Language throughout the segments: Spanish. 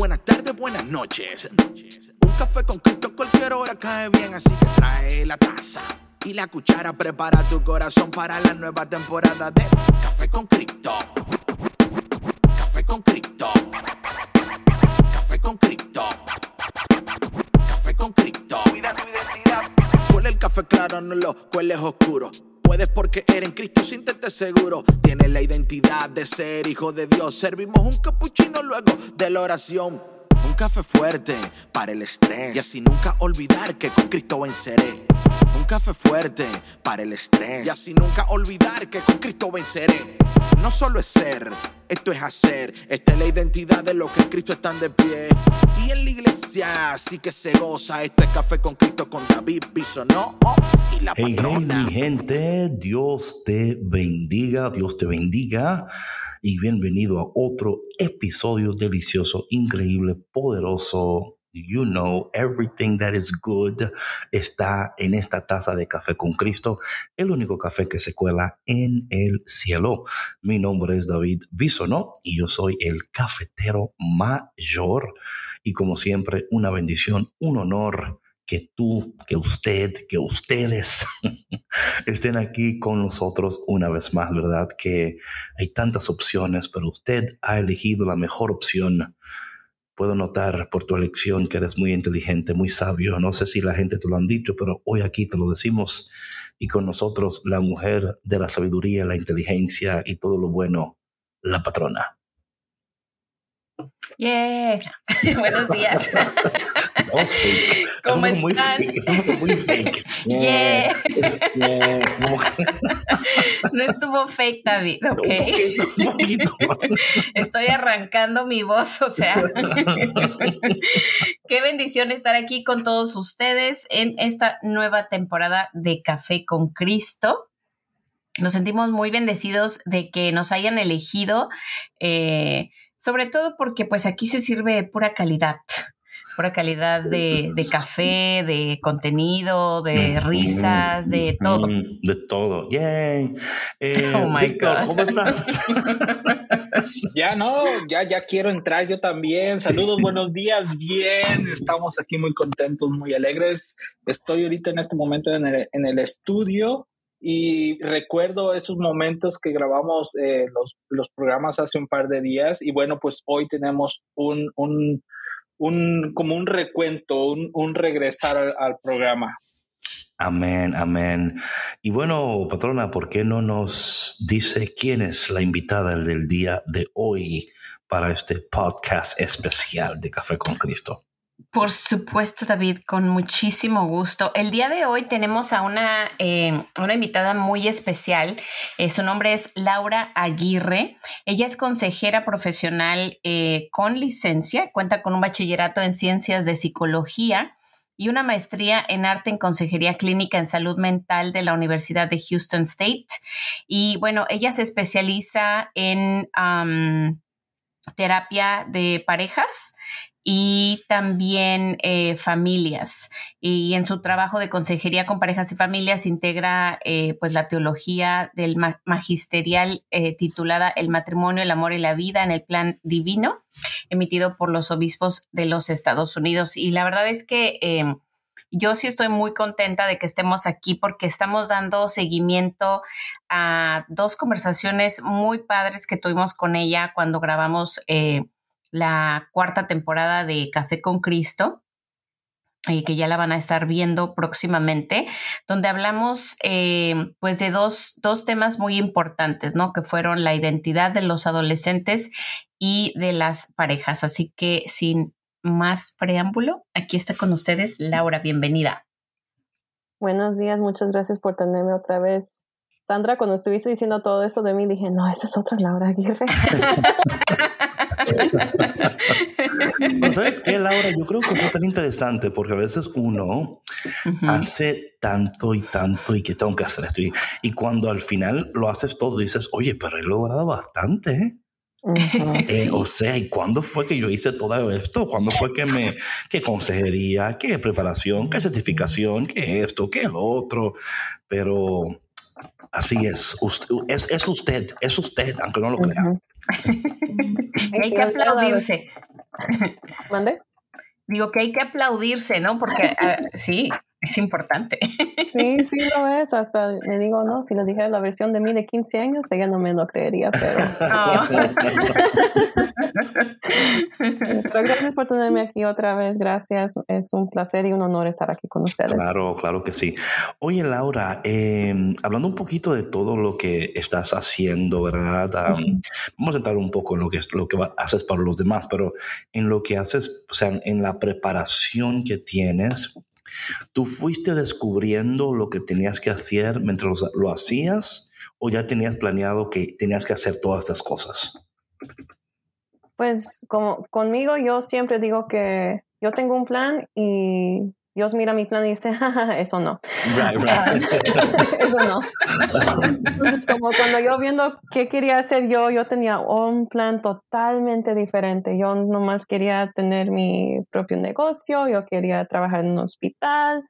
buenas tardes, buenas noches. Un café con Cristo cualquier hora cae bien, así que trae la taza y la cuchara. Prepara tu corazón para la nueva temporada de Café con Cristo. Café con Cristo. Café con Cristo. Café con Cristo. Cuida tu identidad. Huele el café claro, no lo cueles oscuro. Puedes porque eres en Cristo, siéntete seguro. Tienes la identidad de ser hijo de Dios. Servimos un capuchino luego de la oración. Un café fuerte para el estrés. Y así nunca olvidar que con Cristo venceré. Un café fuerte para el estrés. Y así nunca olvidar que con Cristo venceré. No solo es ser, esto es hacer. Esta es la identidad de los que en Cristo están de pie. Y en la iglesia sí que se goza. Esto es café con Cristo con David Bisonó oh, y la Hey, hey, patrona. mi gente, Dios te bendiga, Dios te bendiga y bienvenido a otro episodio delicioso, increíble, poderoso. You know, everything that is good está en esta taza de café con Cristo, el único café que se cuela en el cielo. Mi nombre es David Bisonó y yo soy el cafetero mayor. Y como siempre, una bendición, un honor que tú, que usted, que ustedes estén aquí con nosotros una vez más, ¿verdad? Que hay tantas opciones, pero usted ha elegido la mejor opción. Puedo notar por tu elección que eres muy inteligente, muy sabio. No sé si la gente te lo han dicho, pero hoy aquí te lo decimos. Y con nosotros la mujer de la sabiduría, la inteligencia y todo lo bueno, la patrona. Yeah. Buenos días. ¿Cómo Estamos muy están? fake. Muy fake. Yeah. No estuvo fake, David, Un ¿ok? poquito, un poquito. Estoy arrancando mi voz, o sea. Qué bendición estar aquí con todos ustedes en esta nueva temporada de Café con Cristo. Nos sentimos muy bendecidos de que nos hayan elegido, eh, sobre todo porque pues aquí se sirve pura calidad, pura calidad de, de café, de contenido, de risas, de todo. De todo. Yay. Eh, Oh my Víctor, God. ¿cómo estás? Ya no, ya, ya quiero entrar yo también. Saludos, buenos días. Bien, estamos aquí muy contentos, muy alegres. Estoy ahorita en este momento en el, en el estudio y recuerdo esos momentos que grabamos eh, los, los programas hace un par de días y bueno, pues hoy tenemos un, un, un como un recuento, un, un regresar al, al programa. Amén, amén. Y bueno, patrona, ¿por qué no nos dice quién es la invitada del día de hoy para este podcast especial de Café con Cristo? Por supuesto, David, con muchísimo gusto. El día de hoy tenemos a una, eh, una invitada muy especial. Eh, su nombre es Laura Aguirre. Ella es consejera profesional eh, con licencia, cuenta con un bachillerato en ciencias de psicología y una maestría en arte en consejería clínica en salud mental de la Universidad de Houston State. Y bueno, ella se especializa en terapia de parejas y también eh, familias. Y en su trabajo de consejería con parejas y familias integra eh, pues la teología del ma- magisterial eh, titulada El matrimonio, el amor y la vida en el plan divino, emitido por los obispos de los Estados Unidos. Y la verdad es que eh, yo sí estoy muy contenta de que estemos aquí porque estamos dando seguimiento a dos conversaciones muy padres que tuvimos con ella cuando grabamos la cuarta temporada de Café con Cristo, eh, que ya la van a estar viendo próximamente, donde hablamos eh, pues de dos, dos temas muy importantes, ¿no? Que fueron la identidad de los adolescentes y de las parejas. Así que sin más preámbulo, aquí está con ustedes Laura, bienvenida. Buenos días, muchas gracias por tenerme otra vez. Sandra, cuando estuviste diciendo todo eso de mí, dije, no, esa es otra Laura Aguirre. Pero ¿Sabes qué, Laura? Yo creo que eso es tan interesante porque a veces uno hace tanto y tanto y que tengo que hacer esto. Y, y cuando al final lo haces todo, dices, oye, pero he logrado bastante, ¿eh? Eh, Sí. o sea, ¿y cuándo fue que yo hice todo esto? ¿Cuándo fue que me, qué consejería, qué preparación, qué certificación, qué esto, qué lo otro? Pero así es, usted, es, es usted, es usted, aunque no lo crea. Hay que aplaudirse. ¿Mande? Digo que hay que aplaudirse, ¿no? Porque ah, sí, es importante. Sí, sí lo es. Hasta me digo, no, si le dijera la versión de mí de 15 años, ella no me lo creería, pero... Oh. pero gracias por tenerme aquí otra vez. Gracias. Es un placer y un honor estar aquí con ustedes. Claro, claro que sí. Oye, Laura, em, hablando un poquito de todo lo que estás haciendo, ¿verdad? Vamos a entrar un poco en lo que, lo que haces para los demás, pero en lo que haces, o sea, en la preparación que tienes ¿Tú fuiste descubriendo lo que tenías que hacer mientras lo, hacías o ya tenías planeado que tenías que hacer todas estas cosas? Pues como conmigo yo siempre digo que yo tengo un plan y Dios mira mi plan y dice, eso no. eso no. Entonces, como cuando yo viendo qué quería hacer yo, yo tenía un plan totalmente diferente. Yo nomás quería tener mi propio negocio, yo quería trabajar en un hospital.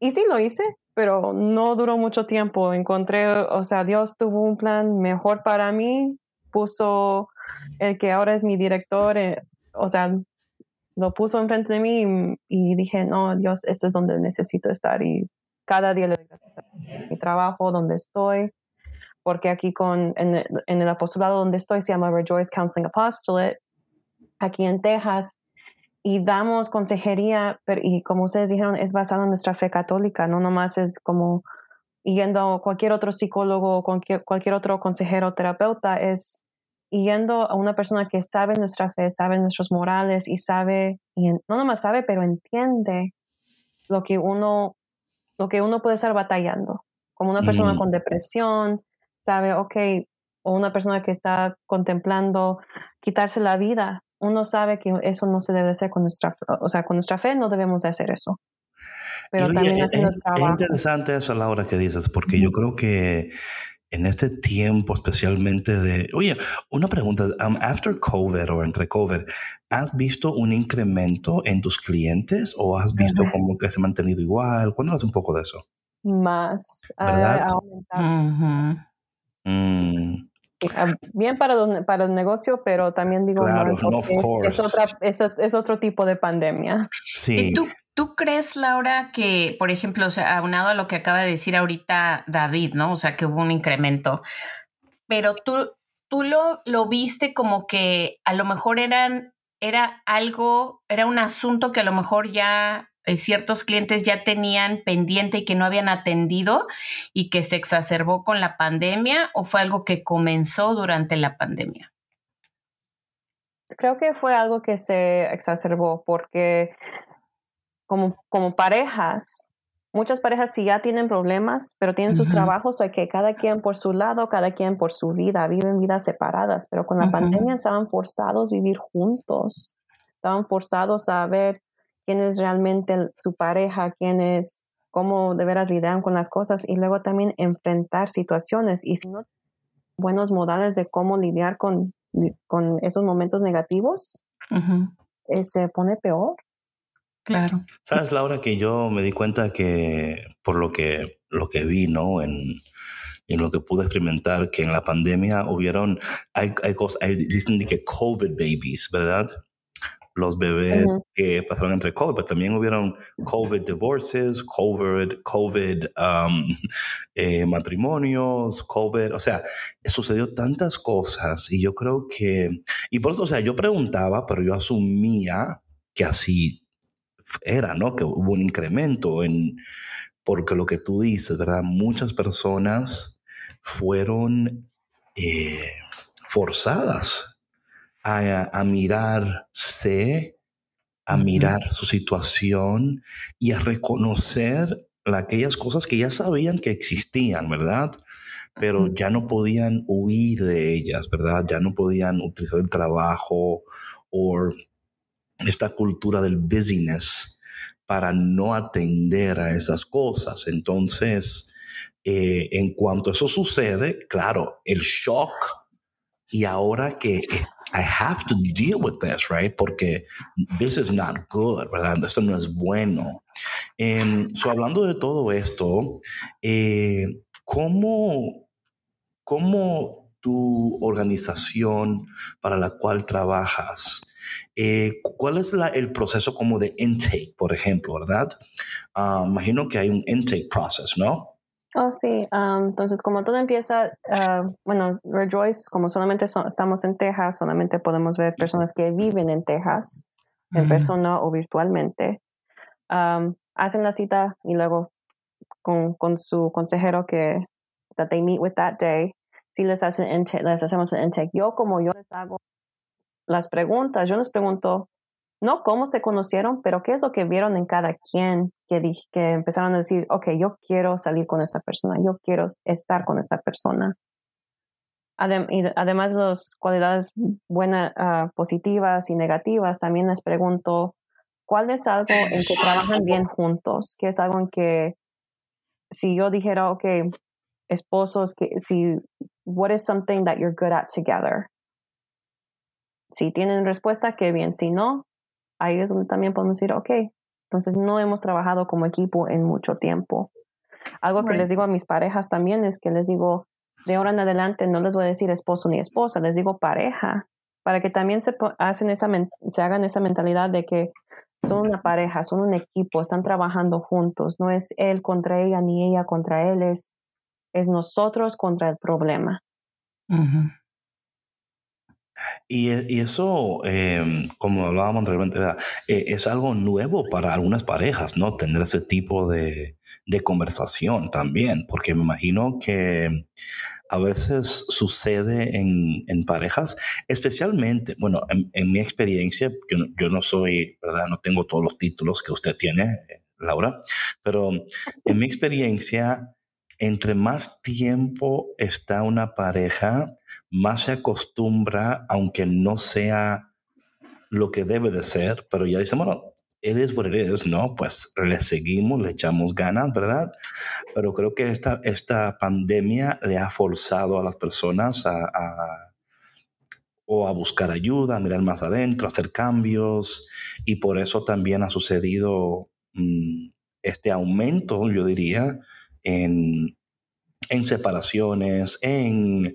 Y sí lo hice, pero no duró mucho tiempo. Encontré, o sea, Dios tuvo un plan mejor para mí, puso el que ahora es mi director, eh, o sea, lo puso enfrente de mí y, dije, no, Dios, esto es donde necesito estar. Y cada día le doy gracias a mi trabajo, donde estoy, porque aquí con, en, el apostolado donde estoy se llama Rejoice Counseling Apostolate, aquí en Texas, y damos consejería, y como ustedes dijeron, es basado en nuestra fe católica, no nomás es como yendo a cualquier otro psicólogo, cualquier, cualquier otro consejero terapeuta, es yendo a una persona que sabe nuestras fe, sabe nuestros morales y sabe, y no nomás sabe, pero entiende lo que uno, lo que uno puede estar batallando. Como una persona mm. con depresión, sabe, ok, o una persona que está contemplando quitarse la vida, uno sabe que eso no se debe hacer con nuestra, o sea, con nuestra fe no debemos de hacer eso. Pero también haciendo es, trabajo. Es interesante eso, Laura, que dices, porque yo creo que en este tiempo especialmente de, oye, una pregunta, um, after COVID o entre COVID, ¿has visto un incremento en tus clientes o has visto como que se ha mantenido igual? Cuéntanos un poco de eso. Más, ¿verdad? Mm. Ah, bien para, para el negocio, pero también digo, claro, no, es, otra, es, otro tipo de pandemia. Sí. ¿Tú crees, Laura, que, por ejemplo, aunado a lo que acaba de decir ahorita David, ¿no? O sea, que hubo un incremento, pero tú, tú lo, lo viste como que a lo mejor eran, era algo, era un asunto que a lo mejor ya eh, ciertos clientes ya tenían pendiente y que no habían atendido y que se exacerbó con la pandemia o fue algo que comenzó durante la pandemia? Creo que fue algo que se exacerbó porque como, como parejas, muchas parejas sí ya tienen problemas, pero tienen sus trabajos, o que cada quien por su lado, cada quien por su vida, viven vidas separadas, pero con la pandemia estaban forzados a vivir juntos, estaban forzados a ver quién es realmente su pareja, quién es, cómo de veras lidian con las cosas y luego también enfrentar situaciones y si no buenos modales de cómo lidiar con, con esos momentos negativos, eh, se pone peor. Claro. Sabes, Laura, que yo me di cuenta que por lo que, lo que vi, ¿no? En, en lo que pude experimentar, que en la pandemia hubieron, hay, hay cosas, dicen que COVID babies, ¿verdad? Los bebés que pasaron entre COVID, pero también hubieron COVID divorces, COVID, COVID um, eh, matrimonios, COVID, o sea, sucedió tantas cosas y yo creo que, y por eso, o sea, yo preguntaba, pero yo asumía que así era, ¿no? Que hubo un incremento en, porque lo que tú dices, ¿verdad? Muchas personas fueron eh, forzadas a, mirarse, a mirar su situación y a reconocer aquellas cosas que ya sabían que existían, ¿verdad? Pero ya no podían huir de ellas, ¿verdad? Ya no podían utilizar el trabajo o esta cultura del busyness para no atender a esas cosas. Entonces, eh, en cuanto eso sucede, claro, el shock y ahora que I have to deal with this, right? Porque this is not good, ¿verdad? Esto no es bueno. Um, so, hablando de todo esto, eh, ¿cómo, ¿cómo tu organización para la cual trabajas Eh, ¿Cuál es el proceso como de intake, por ejemplo, verdad? Ah, imagino que hay un intake process, ¿no? Oh, sí. entonces, como todo empieza, uh, bueno, Rejoice, como solamente estamos en Texas, solamente podemos ver personas que viven en Texas, en persona o virtualmente. hacen la cita y luego con, con, su consejero que that they meet with that day, si les, hacen les hacemos el intake. Yo, como yo les hago las preguntas, yo les pregunto, no cómo se conocieron, pero qué es lo que vieron en cada quien que, que empezaron a decir, ok, yo quiero salir con esta persona, yo quiero estar con esta persona. y además de las cualidades buenas, ah, positivas y negativas, también les pregunto, ¿cuál es algo en que trabajan bien juntos? ¿Qué es algo en que si yo dijera, ok, esposos, que si, what is something that you're good at together? Si tienen respuesta, qué bien. Si no, ahí es donde también podemos decir, ok, entonces no hemos trabajado como equipo en mucho tiempo. Algo que les digo a mis parejas también es que les digo, de ahora en adelante no les voy a decir esposo ni esposa, les digo pareja, para que también se, hacen esa, se hagan esa mentalidad de que son una pareja, son un equipo, están trabajando juntos, no es él contra ella ni ella contra él, es, es nosotros contra el problema. Y eso, em, como hablábamos anteriormente, eh, es algo nuevo para algunas parejas, ¿no? Tener ese tipo de, de conversación también, porque me imagino que a veces sucede en, en parejas, especialmente, bueno, en, en mi experiencia, yo, yo, no soy, ¿verdad? No tengo todos los títulos que usted tiene, Laura, pero en mi experiencia, entre más tiempo está una pareja, más se acostumbra, aunque no sea lo que debe de ser, pero ya dice, bueno, eres what it ¿no? Pues le seguimos, le echamos ganas, ¿verdad? Pero creo que esta, esta pandemia le ha forzado a las personas a, o a buscar ayuda, a mirar más adentro, a hacer cambios, y por eso también ha sucedido mm, este aumento, yo diría, en, en separaciones, en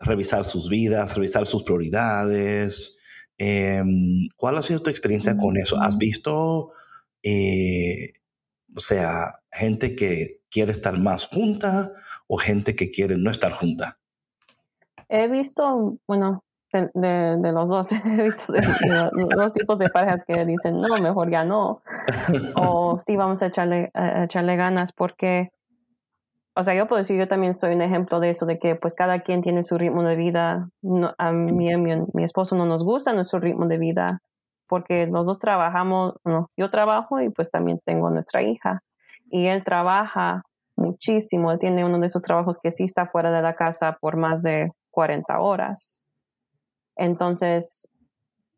revisar sus vidas, revisar sus prioridades. Em, ¿Cuál ha sido tu experiencia con eso? ¿Has visto, eh, o sea, gente que quiere estar más junta o gente que quiere no estar junta? He visto, bueno, de, los dos, he visto dos tipos de parejas que dicen, no, mejor ya no. o sí, vamos a echarle, a echarle ganas porque o sea, yo puedo decir, yo también soy un ejemplo de eso, de que pues cada quien tiene su ritmo de vida. a mí, mi, mi esposo no nos gusta nuestro ritmo de vida porque los dos trabajamos, no, yo trabajo y pues también tengo nuestra hija. Y él trabaja muchísimo, él tiene uno de esos trabajos que sí está fuera de la casa por más de 40 horas. Entonces,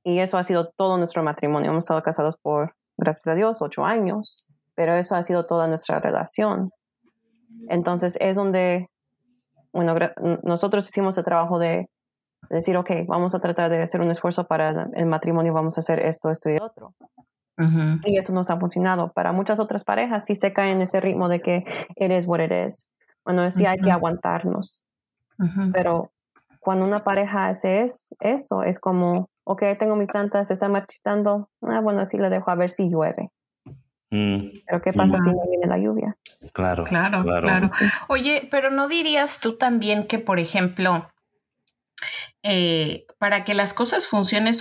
y eso ha sido todo nuestro matrimonio. Hemos estado casados por, gracias a Dios, ocho años, pero eso ha sido toda nuestra relación. Entonces es donde, bueno, nosotros hicimos el trabajo de decir, ok, vamos a tratar de hacer un esfuerzo para el matrimonio, vamos a hacer esto, esto y otro. Y eso nos ha funcionado. Para muchas otras parejas sí se cae en ese ritmo de que eres what it is. Bueno, sí hay que aguantarnos. Pero cuando una pareja hace eso, es como, ok, tengo mi planta, se está marchitando, ah, bueno, así le dejo a ver si llueve. Mm. Pero ¿qué pasa si no viene la lluvia? Claro, claro, claro, Oye, pero ¿no dirías tú también que, por ejemplo, eh, para que las cosas funcionen,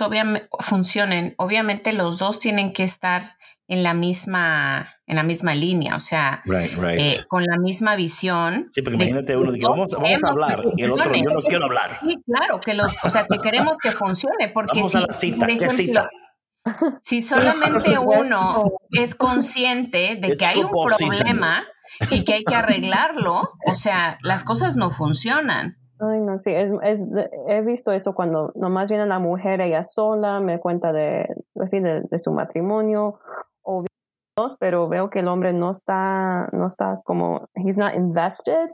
funcionen, obviamente los dos tienen que estar en la misma en la misma línea, o sea, eh, con la misma visión. Sí, porque imagínate uno dice, vamos, vamos a hablar y el otro, yo no quiero hablar. Sí, claro, que los, o sea, que queremos que funcione, porque vamos a la cita, ¿qué cita? Si solamente uno es consciente de que hay un problema y que hay que arreglarlo, o sea, las cosas no funcionan. Ay, no, sí, es, he visto eso cuando nomás viene la mujer ella sola, me cuenta de, así, de, su matrimonio, pero veo que el hombre no está, no está como, he's not invested.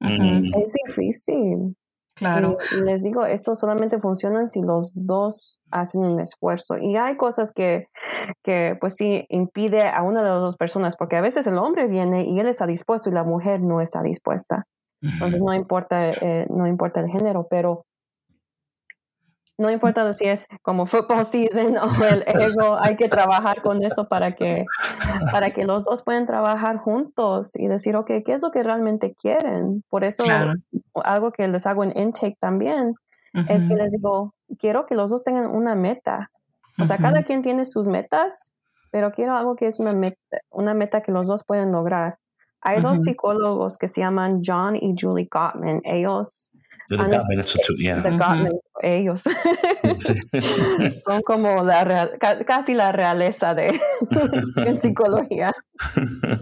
Es difícil. Claro. Y, les digo, esto solamente funciona si los dos hacen un esfuerzo. Y hay cosas que, que, pues sí, impide a una de las dos personas, porque a veces el hombre viene y él está dispuesto y la mujer no está dispuesta. Entonces no importa, eh, no importa el género, pero no importa si es como football season o el ego, hay que trabajar con eso para que, para que los dos puedan trabajar juntos y decir, ok, ¿qué es lo que realmente quieren? Por eso algo que les hago en intake también es que les digo, quiero que los dos tengan una meta. O sea, cada quien tiene sus metas, pero quiero algo que es una meta, una meta que los dos pueden lograr. Hay dos psicólogos que se llaman John y Julie Gottman. Ellos Gottman Institute, yeah. The ellos. Son como la casi la realeza de en psicología.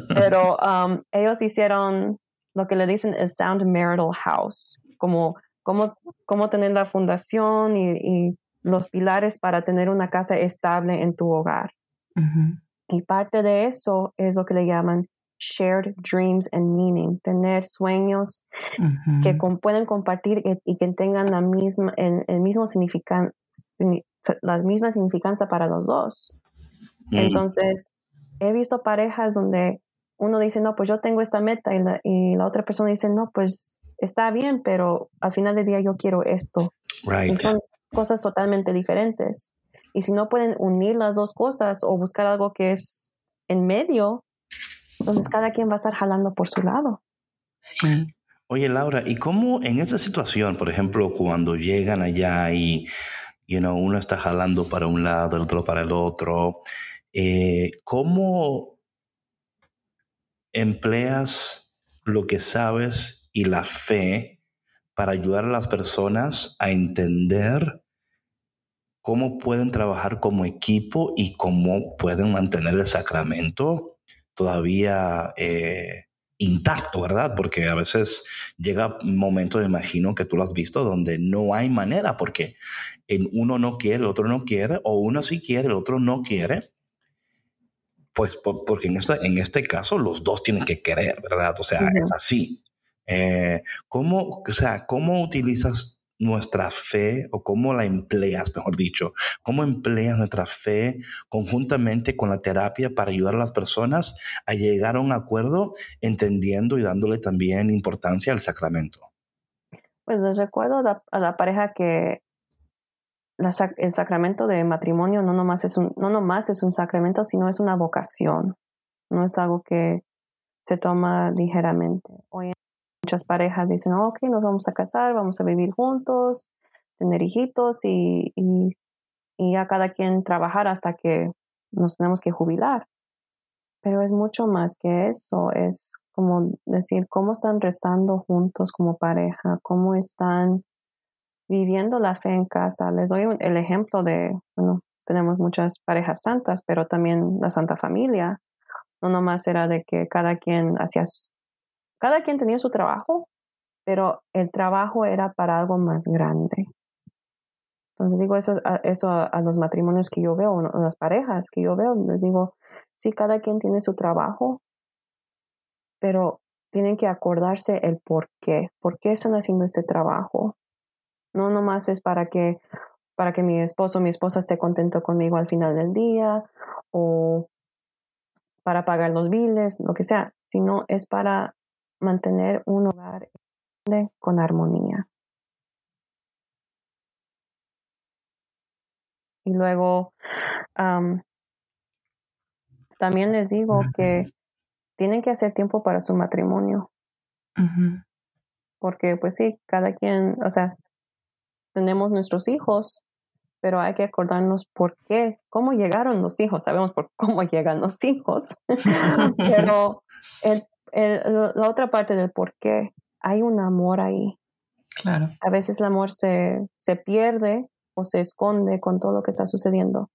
Pero um, ellos hicieron lo que le dicen el Sound Marital House, como cómo, cómo tener la fundación y, los pilares para tener una casa estable en tu hogar. Y parte de eso es lo que le llaman shared dreams and meaning, tener sueños que pueden compartir y, que tengan la misma, el, mismo la misma significancia para los dos. Mm. Entonces, he visto parejas donde uno dice, no, pues yo tengo esta meta y la, y la otra persona dice, no, pues está bien, pero al final del día yo quiero esto. Y son cosas totalmente diferentes. Y si no pueden unir las dos cosas o buscar algo que es en medio, entonces cada quien va a estar jalando por su lado. Sí. Oye, Laura, ¿y cómo en esa situación, por ejemplo, cuando llegan allá y you know, uno está jalando para un lado, el otro para el otro, eh, ¿cómo empleas lo que sabes y la fe para ayudar a las personas a entender cómo pueden trabajar como equipo y cómo pueden mantener el sacramento todavía eh, intacto, ¿verdad? Porque a veces llega momentos, me imagino que tú lo has visto, donde no hay manera, porque el uno no quiere, el otro no quiere, o uno sí quiere, el otro no quiere. Pues porque en este, en este caso los dos tienen que querer, ¿verdad? O sea, es así. Eh, ¿cómo, o sea, ¿Cómo utilizas nuestra fe o cómo la empleas, mejor dicho, cómo empleas nuestra fe conjuntamente con la terapia para ayudar a las personas a llegar a un acuerdo entendiendo y dándole también importancia al sacramento. Pues les recuerdo a la, pareja que el sacramento de matrimonio no nomás, es un, no nomás es un sacramento, sino es una vocación, no es algo que se toma ligeramente. Hoy muchas parejas dicen, ok, nos vamos a casar, vamos a vivir juntos, tener hijitos y, y, a cada quien trabajar hasta que nos tenemos que jubilar. Pero es mucho más que eso, es como decir cómo están rezando juntos como pareja, cómo están viviendo la fe en casa. Les doy el ejemplo de, bueno, tenemos muchas parejas santas, pero también la Santa Familia. No nomás era de que cada quien hacía cada quien tenía su trabajo, pero el trabajo era para algo más grande. Entonces digo eso, a, eso a, los matrimonios que yo veo, a las parejas que yo veo, les digo, sí, cada quien tiene su trabajo, pero tienen que acordarse el por qué, por qué están haciendo este trabajo. No nomás es para que, para que mi esposo o mi esposa esté contento conmigo al final del día o para pagar los biles, lo que sea, sino es para mantener un hogar con armonía. Y luego también les digo que tienen que hacer tiempo para su matrimonio. Porque pues sí, cada quien, o sea, tenemos nuestros hijos, pero hay que acordarnos por qué, cómo llegaron los hijos. Sabemos por cómo llegan los hijos, pero el la otra parte del por qué, hay un amor ahí. Claro. A veces el amor se, se pierde o se esconde con todo lo que está sucediendo,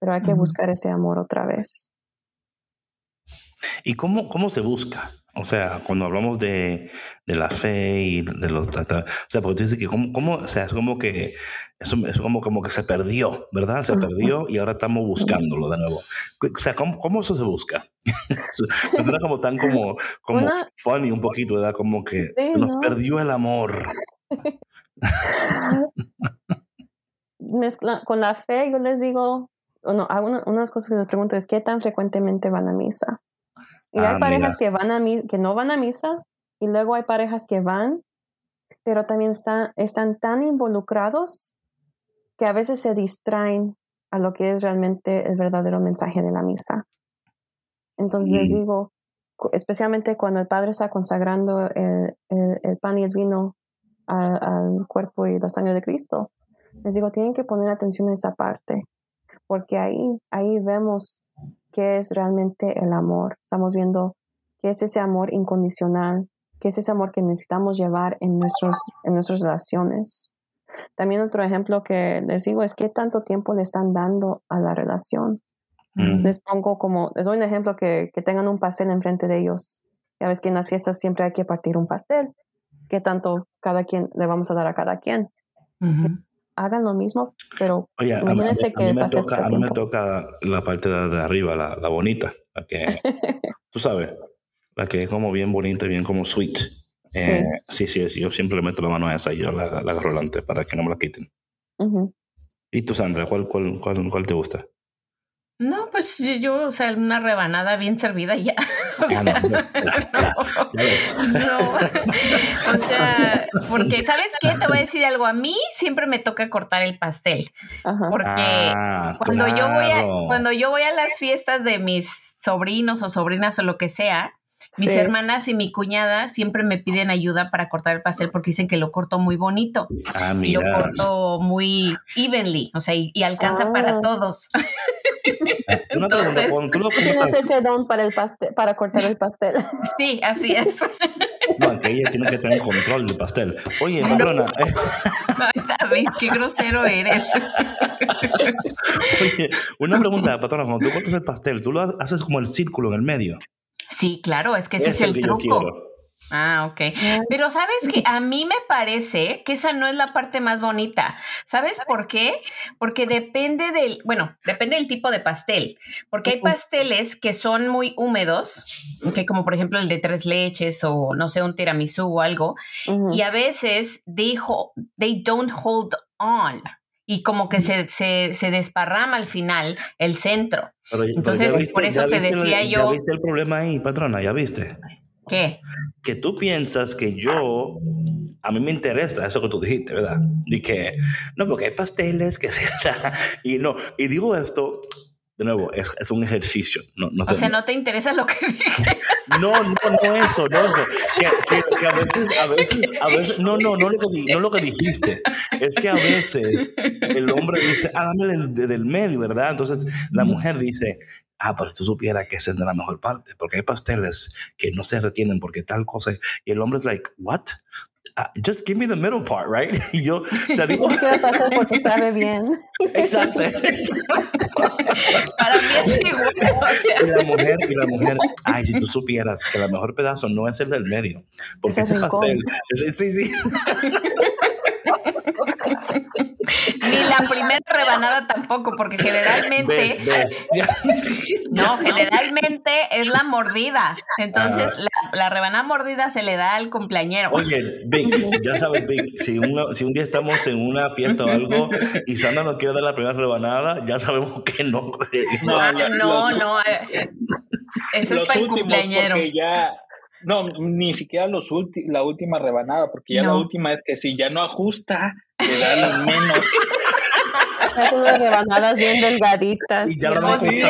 pero hay que buscar ese amor otra vez. ¿Y cómo, cómo se busca? O sea, cuando hablamos de, de la fe y de los... O sea, porque tú dices que cómo, cómo, o sea, es como que eso es como, como que se perdió, ¿verdad? Se perdió y ahora estamos buscándolo de nuevo. O sea, ¿cómo, cómo eso se busca? Suena como tan como, como funny un poquito, ¿verdad? Como que se nos perdió el amor. Mezcla, con la fe yo les digo, no, una, unas cosas que les pregunto es, ¿qué tan frecuentemente van a misa? Y hay ah, parejas que, van a, que no van a misa y luego hay parejas que van, pero también están, están tan involucrados que a veces se distraen a lo que es realmente el verdadero mensaje de la misa. Entonces les Mm. digo, especialmente cuando el Padre está consagrando el, el- el pan y el vino a- al cuerpo y la sangre de Cristo, les digo, tienen que poner atención a esa parte, porque ahí, ahí vemos qué es realmente el amor. Estamos viendo qué es ese amor incondicional, qué es ese amor que necesitamos llevar en, nuestros, en nuestras relaciones. También otro ejemplo que les digo es qué tanto tiempo le están dando a la relación. Mm. Les pongo como, les doy un ejemplo que, que tengan un pastel enfrente de ellos. Ya ves que en las fiestas siempre hay que partir un pastel. ¿Qué tanto cada quien le vamos a dar a cada quien? Hagan lo mismo, pero Oye, a, a- imagínense a que mí me pase toca, este a mí me toca la parte de, de arriba, la, la bonita, la que, tú sabes, la que es como bien bonita, bien como sweet. Eh, sí. sí, sí, yo siempre le meto la mano a esa y yo la, la agarro delante para que no me la quiten. Ujú. ¿Y tú, Sandra, cuál, cuál, cuál, cuál te gusta? No, pues yo, yo, o sea, una rebanada bien servida y ya. O Ah, sea, no, ya, ya, ya ves. no. O porque, ¿sabes qué? Te voy a decir algo. A mí siempre me toca cortar el pastel. Ajá. Porque Ah, cuando yo voy a, cuando yo voy a las fiestas de mis sobrinos o sobrinas o lo que sea, mis Sí. hermanas y mi cuñada siempre me piden ayuda para cortar el pastel porque dicen que lo corto muy bonito Ah, y lo mira. corto muy evenly, o sea, y, y alcanza Ah. para todos. Una pregunta, entonces- cuando tú lo Tienes cortas, ese don para el pastel, para cortar el pastel. Sí, así es. no, que ella tiene que tener control del pastel. Oye, patrona, eh, Ay, David, qué grosero eres. oye, una pregunta, patrona, cuando tú cortas el pastel, tú lo haces como el círculo en el medio. Sí, claro, es que ese es, el truco. Ah, ok. Pero sabes que a mí me parece que esa no es la parte más bonita. ¿Sabes por qué? Porque depende del, bueno, depende del tipo de pastel. Porque hay pasteles que son muy húmedos, que como por ejemplo el de tres leches o no sé, un tiramisú o algo. Y a veces they, ho- they don't hold on. Y como que se, se, se desparrama al final el centro. Pero- Entonces, ya viste- por eso ya te el- decía Ya yo- viste el problema ahí, patrona, ya viste. ¿Qué? Que tú piensas que yo, a mí me interesa eso que tú dijiste, ¿verdad? Y que, no, porque hay pasteles que se y no, y digo esto, de nuevo, es, es un ejercicio. No, no, O sé- sea, ¿no te interesa lo que dije? no, no, no eso, no eso. Que, que- que a veces, a veces, a veces, no, no, no lo que, no lo que dijiste. Es que a veces el hombre dice, ah, dame del, de- del medio, ¿verdad? Entonces la mujer dice, ah, pero tú supieras que esa es de la mejor parte, porque hay pasteles que no se retienen porque tal cosa. Y el hombre es like, what? Ah, just give me the middle part, right? Y yo, o sea, digo, porque sabe bien. exacto. Para mí es igual. O sea, Y la mujer, y la mujer, ay, si tú supieras que el mejor pedazo no es el del medio, porque Ese ese pastel, ese- sí, sí, ni la primera rebanada tampoco, porque generalmente, ves, ves. Ya. no, generalmente es la mordida. Entonces, la, la rebanada mordida se le da al cumpleañero. Oye, Vic, ya sabes, Vic, si, un- si un día estamos en una fiesta o algo y Sandra nos quiere dar la primera rebanada, ya sabemos que no. No, Ah, no, los- no, eh, Eso es para el cumpleañero. porque ya. No, ni siquiera los ulti- la última rebanada, porque ya la última es que si ya no ajusta, le dan menos. Hacen unas rebanadas bien delgaditas. Y ya lo sí,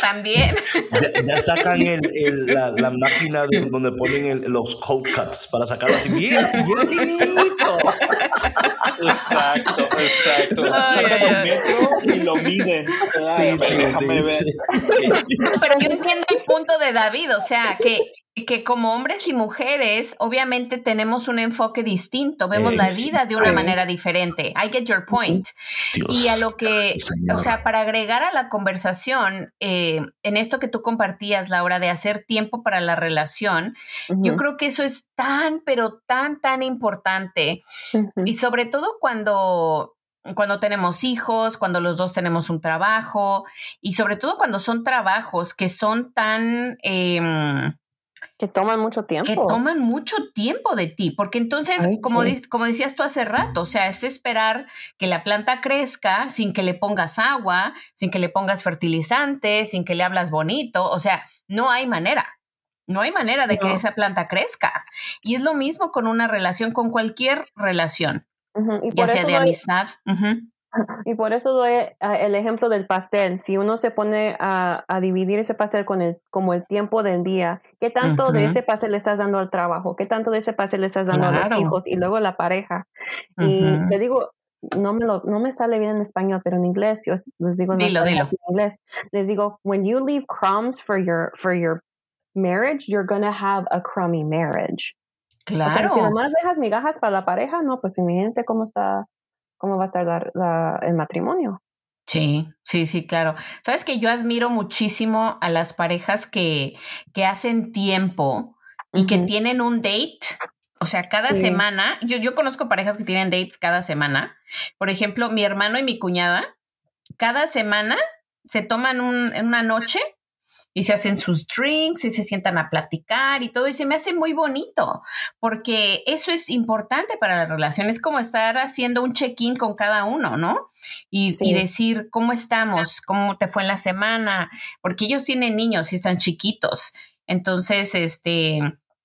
también. Ya, ya sacan el, el- la, la máquina de- donde ponen el- los cold cuts para sacarlo así bien, bien finito. Exacto, exacto. Ay, Sacan ay, el ay. metro y lo miden. Ay, Sí, sí, déjame sí, ver. sí. Pero yo entiendo el punto de David, o sea, que, que como hombres y mujeres, obviamente tenemos un enfoque distinto, vemos la vida de una Sí. manera diferente. I get your point. Dios, Y a lo que, o sea, para agregar a la conversación, eh, en esto que tú compartías, Laura, de hacer tiempo para la relación, yo creo que eso es tan, pero tan, tan importante. Y sobre todo cuando, cuando tenemos hijos, cuando los dos tenemos un trabajo, y sobre todo cuando son trabajos que son tan... em, Que toman mucho tiempo. que toman mucho tiempo de ti, porque entonces, Ay, como, sí. como decías tú hace rato, o sea, es esperar que la planta crezca sin que le pongas agua, sin que le pongas fertilizante, sin que le hablas bonito, o sea, no hay manera. No hay manera de que esa planta crezca. Y es lo mismo con una relación, con cualquier relación. ya sea de amistad. Y por eso doy eh, el ejemplo del pastel. Si uno se pone a, dividir ese pastel con el, como el tiempo del día, ¿qué tanto de ese pastel le estás dando al trabajo? ¿Qué tanto de ese pastel le estás dando a los hijos? Y luego la pareja. Y le digo, no me, lo, no me sale bien en español, pero en inglés, yo les digo en, inglés, les digo, when you leave crumbs for your, for your marriage, you're gonna have a crummy marriage. Claro. O sea, si nomás dejas migajas para la pareja, no, pues gente cómo está, cómo va a estar el matrimonio. Sí, sí, sí, claro. Sabes que yo admiro muchísimo a las parejas que, que hacen tiempo y que tienen un date. O sea, cada semana, yo, yo conozco parejas que tienen dates cada semana. Por ejemplo, mi hermano y mi cuñada, cada semana se toman un, una noche y se hacen sus drinks y se sientan a platicar y todo, y se me hace muy bonito, porque eso es importante para la relación, es como estar haciendo un check-in con cada uno, ¿no? Y, y, decir, ¿cómo estamos? ¿Cómo te fue en la semana? Porque ellos tienen niños y están chiquitos. Entonces, este,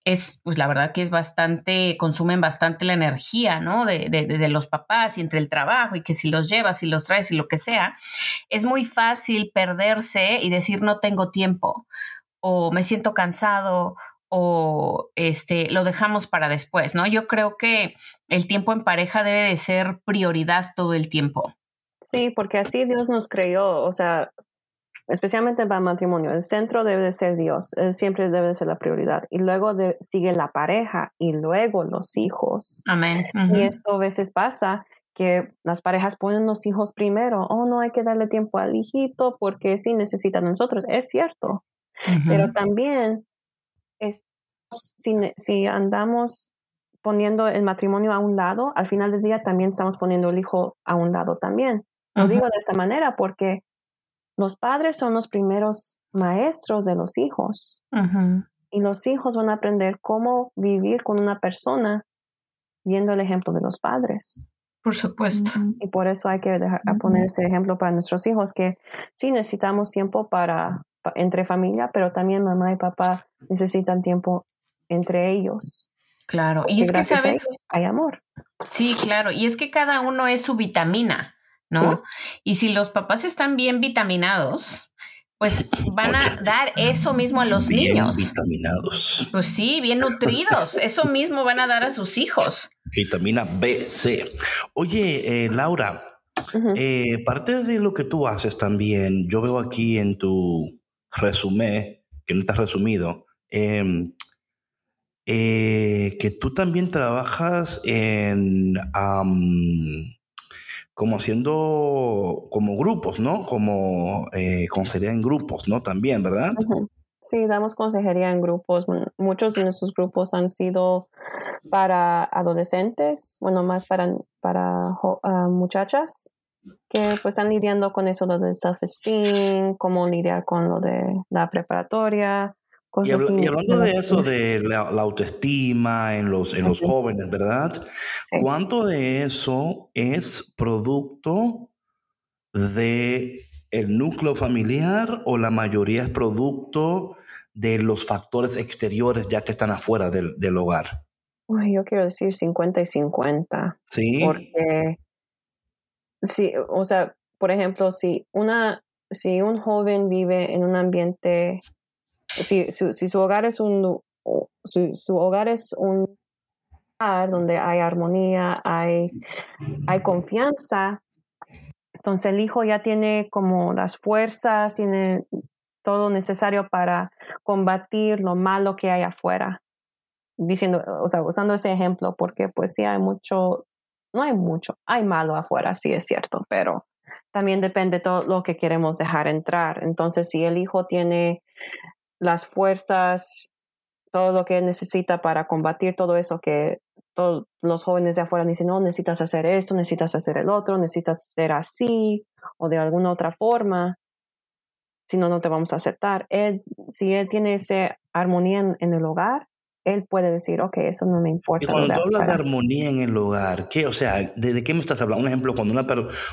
es, pues la verdad que es bastante, consumen bastante la energía, ¿no? De, de, de, los papás y entre el trabajo y que si los llevas, y los traes y lo que sea, es muy fácil perderse y decir no tengo tiempo o me siento cansado o este, lo dejamos para después, ¿no? Yo creo que el tiempo en pareja debe de ser prioridad todo el tiempo. Sí, porque así Dios nos creó, o sea, especialmente para el matrimonio, el centro debe de ser Dios, siempre debe de ser la prioridad. Y luego sigue la pareja y luego los hijos. Amén. Y esto a veces pasa que las parejas ponen los hijos primero. Oh, no hay que darle tiempo al hijito porque sí necesita a nosotros. Es cierto. Pero también si, si andamos poniendo el matrimonio a un lado, al final del día también estamos poniendo el hijo a un lado también. Lo digo de esta manera porque los padres son los primeros maestros de los hijos. Y los hijos van a aprender cómo vivir con una persona viendo el ejemplo de los padres. Por supuesto. Y por eso hay que dejar, poner ese ejemplo para nuestros hijos, que sí necesitamos tiempo para, entre familia, pero también mamá y papá necesitan tiempo entre ellos. Claro, y es que sabes, hay amor. Sí, claro, y es que cada uno es su vitamina. ¿No? Y si los papás están bien vitaminados, pues van a dar eso mismo a los bien niños. Vitaminados. Pues sí, bien nutridos. Eso mismo van a dar a sus hijos. Vitamina B, C. Oye, eh, Laura, eh, parte de lo que tú haces también, yo veo aquí en tu resumen, que no está resumido, em, eh, que tú también trabajas en como haciendo como grupos, ¿no? Como eh, consejería en grupos, ¿no? También, ¿verdad? Sí, damos consejería en grupos. Muchos de nuestros grupos han sido para adolescentes, bueno, más para, para ah, muchachas que pues están lidiando con eso lo del self-esteem, cómo lidiar con lo de la preparatoria, y, hablando de eso, de la, autoestima en los, en los jóvenes, ¿verdad? ¿Cuánto de eso es producto de el núcleo familiar o la mayoría es producto de los factores exteriores ya que están afuera del, del hogar? yo quiero decir 50 y 50. Sí. Porque, sí, o sea, por ejemplo, si, una, si un joven vive en un ambiente si, si, su hogar es un su hogar es un lugar donde hay armonía, hay, hay confianza, entonces el hijo ya tiene como las fuerzas, tiene todo necesario para combatir lo malo que hay afuera. Diciendo, o sea, usando ese ejemplo, porque pues sí hay mucho, no hay mucho, hay malo afuera, sí es cierto, pero también depende todo lo que queremos dejar entrar. Entonces, si el hijo tiene las fuerzas, todo lo que necesita para combatir todo eso que todos los jóvenes de afuera dicen, no, necesitas hacer esto, necesitas hacer el otro, necesitas ser así o de alguna otra forma, si no, no te vamos a aceptar. Él, si él tiene esa armonía en el hogar, él puede decir, ok, eso no me importa. Y cuando tú hablas de armonía en el hogar, ¿qué? O sea, ¿de, qué me estás hablando? Un ejemplo, cuando una,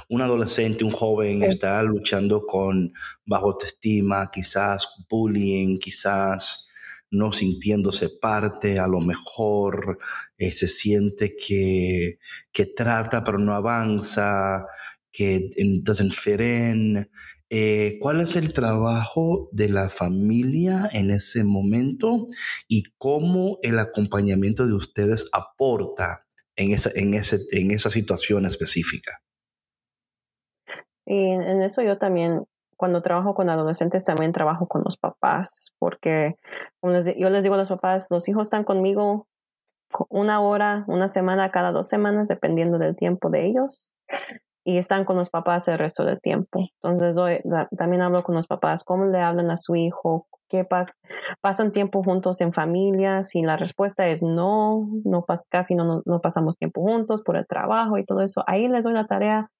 un adolescente, un joven está luchando con bajo autoestima, quizás bullying, quizás no sintiéndose parte, a lo mejor eh, se siente que, que trata pero no avanza, que doesn't fit eh, ¿Cuál es el trabajo de la familia en ese momento y cómo el acompañamiento de ustedes aporta en esa, en ese, en esa situación específica? Sí, en eso yo también cuando trabajo con adolescentes también trabajo con los papás, porque yo les digo a los papás, los hijos están conmigo una hora, una semana, cada dos semanas, dependiendo del tiempo de ellos, y están con los papás el resto del tiempo. Entonces también hablo con los papás, cómo le hablan a su hijo, qué pasan tiempo juntos en familia, si la respuesta es no, no casi no, no pasamos tiempo juntos por el trabajo y todo eso, ahí les doy la tarea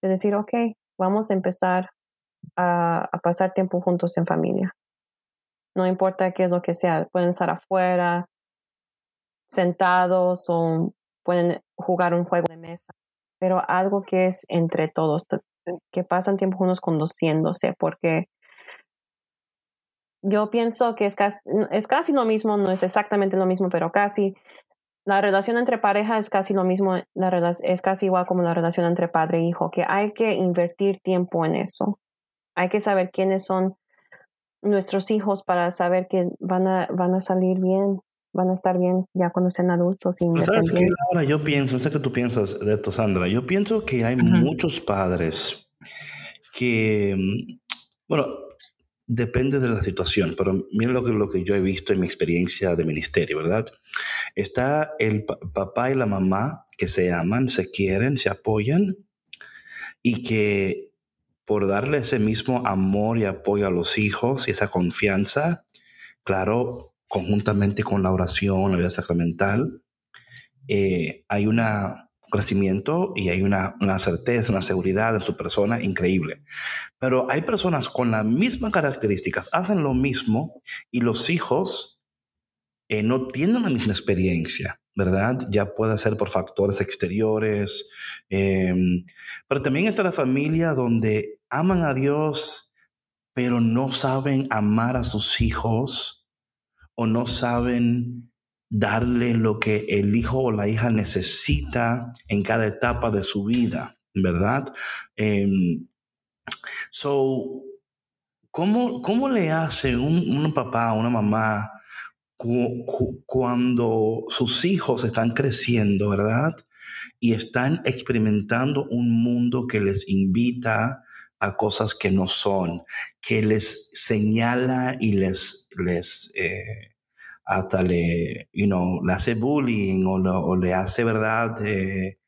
de decir, ok, vamos a empezar a, pasar tiempo juntos en familia. No importa qué es lo que sea, pueden estar afuera, sentados o pueden jugar un juego de mesa, pero algo que es entre todos, que pasan tiempo juntos conduciéndose, porque yo pienso que es casi, es casi lo mismo, no es exactamente lo mismo, pero casi. La relación entre pareja es casi lo mismo, la, es casi igual como la relación entre padre e hijo, que hay que invertir tiempo en eso hay que saber quiénes son nuestros hijos para saber que van a, van a salir bien, van a estar bien ya cuando sean adultos. Y ¿Sabes qué? Ahora yo pienso, no sé qué tú piensas de esto, Sandra. Yo pienso que hay muchos padres que, mm, bueno, depende de la situación, pero mira lo que, lo que yo he visto en mi experiencia de ministerio, ¿verdad? Está el papá y la mamá que se aman, se quieren, se apoyan y que por darle ese mismo amor y apoyo a los hijos y esa confianza, claro, conjuntamente con la oración, la vida sacramental, eh, hay un crecimiento y hay una, certeza, una seguridad en su persona increíble. Pero hay personas con las mismas características, hacen lo mismo y los hijos eh, no tienen la misma experiencia. ¿verdad? Ya puede ser por factores exteriores, em, pero también está la familia donde aman a Dios, pero no saben amar a sus hijos o no saben darle lo que el hijo o la hija necesita en cada etapa de su vida, ¿verdad? Eh, so, ¿cómo, ¿cómo, le hace un, un papá, una mamá, cuando sus hijos están creciendo, ¿verdad? Y están experimentando un mundo que les invita a cosas que no son, que les señala y les, les eh, hasta le, you know, le hace bullying o, le hace, ¿verdad? Eh,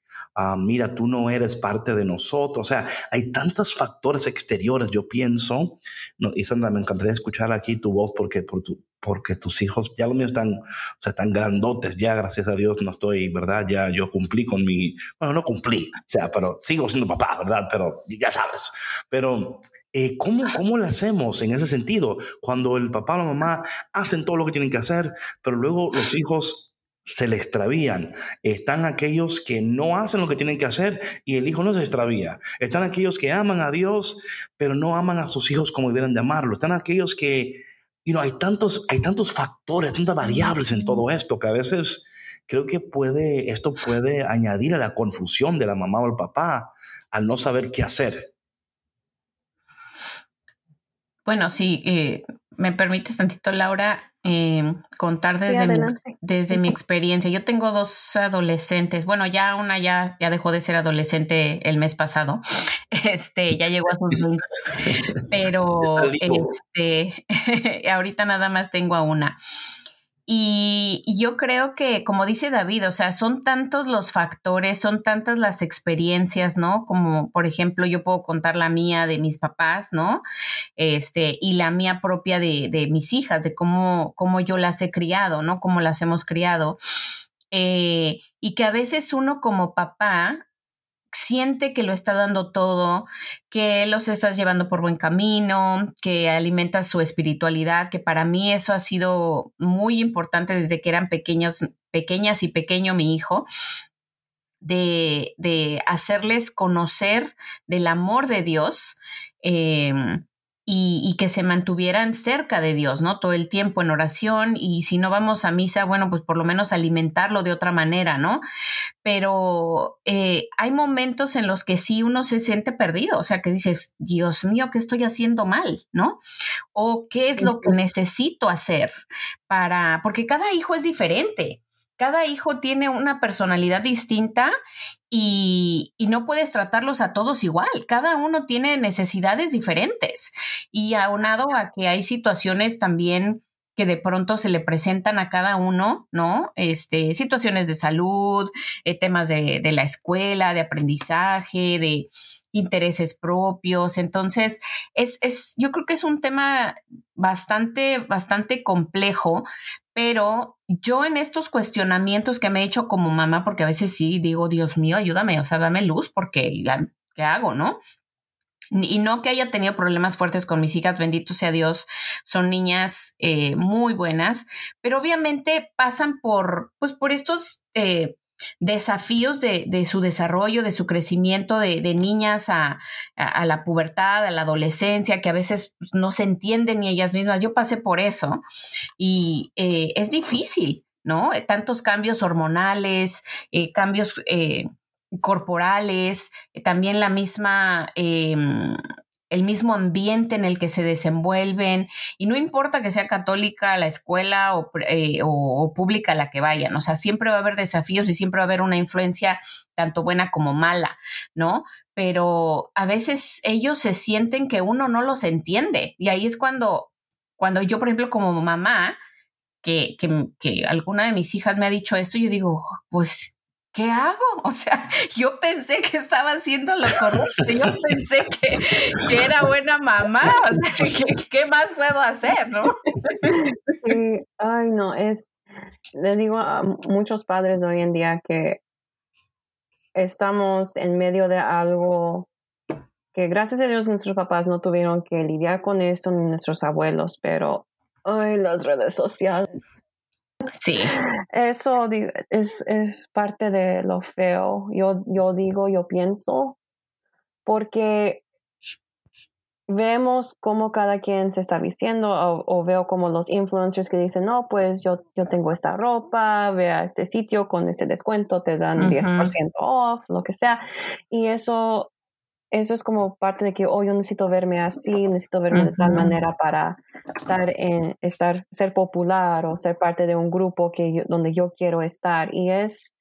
mira, tú no eres parte de nosotros. O sea, hay tantos factores exteriores, yo pienso. No, y me encantaría escuchar aquí tu voz porque por tu, porque tus hijos, ya los míos están, o sea, están grandotes, ya gracias a Dios no estoy, ¿verdad? Ya yo cumplí con mi, bueno, no cumplí, o sea, pero sigo siendo papá, ¿verdad? Pero ya sabes, pero eh, ¿cómo, ¿cómo le hacemos en ese sentido? Cuando el papá o la mamá hacen todo lo que tienen que hacer, pero luego los hijos se le extravían. Están aquellos que no hacen lo que tienen que hacer y el hijo no se extravía. Están aquellos que aman a Dios, pero no aman a sus hijos como deben de amarlo. Están aquellos que you know, hay, tantos, hay tantos factores, tantas variables en todo esto que a veces creo que puede, esto puede añadir a la confusión de la mamá o el papá al no saber qué hacer. Bueno, sí, eh, me permites tantito, Laura, eh, contar desde, mi, desde mi experiencia. Yo tengo dos adolescentes. Bueno, ya una ya, ya dejó de ser adolescente el mes pasado. Este, ya llegó a sus 20. Pero este, ahorita nada más tengo a una. Y yo creo que, como dice David, o sea, son tantos los factores, son tantas las experiencias, ¿no? Como, por ejemplo, yo puedo contar la mía de mis papás, ¿no? Este, y la mía propia de, de mis hijas, de cómo, cómo yo las he criado, ¿no? Cómo las hemos criado. Eh, y que a veces uno como papá siente que lo está dando todo, que los estás llevando por buen camino, que alimentas su espiritualidad, que para mí eso ha sido muy importante desde que eran pequeños, pequeñas y pequeño mi hijo, de, de hacerles conocer del amor de Dios. Em, y, que se mantuvieran cerca de Dios, ¿no? Todo el tiempo en oración y si no vamos a misa, bueno, pues por lo menos alimentarlo de otra manera, ¿no? Pero eh, hay momentos en los que sí uno se siente perdido, o sea, que dices, Dios mío, ¿qué estoy haciendo mal, ¿no? O qué es lo que necesito hacer para, porque cada hijo es diferente cada hijo tiene una personalidad distinta y, no puedes tratarlos a todos igual. Cada uno tiene necesidades diferentes. Y aunado a que hay situaciones también que de pronto se le presentan a cada uno, ¿no? Este, situaciones de salud, eh, temas de, de la escuela, de aprendizaje, de intereses propios. Entonces, es, es, yo creo que es un tema bastante, bastante complejo, pero yo en estos cuestionamientos que me he hecho como mamá, porque a veces sí digo, Dios mío, ayúdame, o sea, dame luz, porque ¿qué hago, no? Y no que haya tenido problemas fuertes con mis hijas, bendito sea Dios, son niñas eh, muy buenas, pero obviamente pasan por, pues, por estos eh, desafíos de, su desarrollo, de su crecimiento de, niñas a, la pubertad, a la adolescencia, que a veces no se entienden ni ellas mismas. Yo pasé por eso y eh, es difícil, ¿no? Tantos cambios hormonales, eh, cambios eh, corporales, también la misma em, el mismo ambiente en el que se desenvuelven y no importa que sea católica la escuela eh, o, pública la que vayan, o sea, siempre va a haber desafíos y siempre va a haber una influencia tanto buena como mala, ¿no? Pero a veces ellos se sienten que uno no los entiende y ahí es cuando, cuando yo, por ejemplo, como mamá, que, que, que alguna de mis hijas me ha dicho esto, yo digo, pues ¿qué hago? O sea, yo pensé que estaba haciendo lo correcto, yo pensé que, era buena mamá, o sea, ¿qué, más puedo hacer, no? ay, no, es, le digo a muchos padres hoy en día que estamos en medio de algo que gracias a Dios nuestros papás no tuvieron que lidiar con esto, ni nuestros abuelos, pero, ay, las redes sociales Sí. Eso es, es parte de lo feo. Yo, yo digo, yo pienso, porque vemos cómo cada quien se está vistiendo o, veo como los influencers que dicen, no, pues yo, yo tengo esta ropa, ve a este sitio con este descuento, te dan 10% off, lo que sea. Y eso eso es como parte de que, oh, yo necesito verme así, necesito verme de tal manera para estar en, estar, ser popular o ser parte de un grupo que donde yo quiero estar. Y es,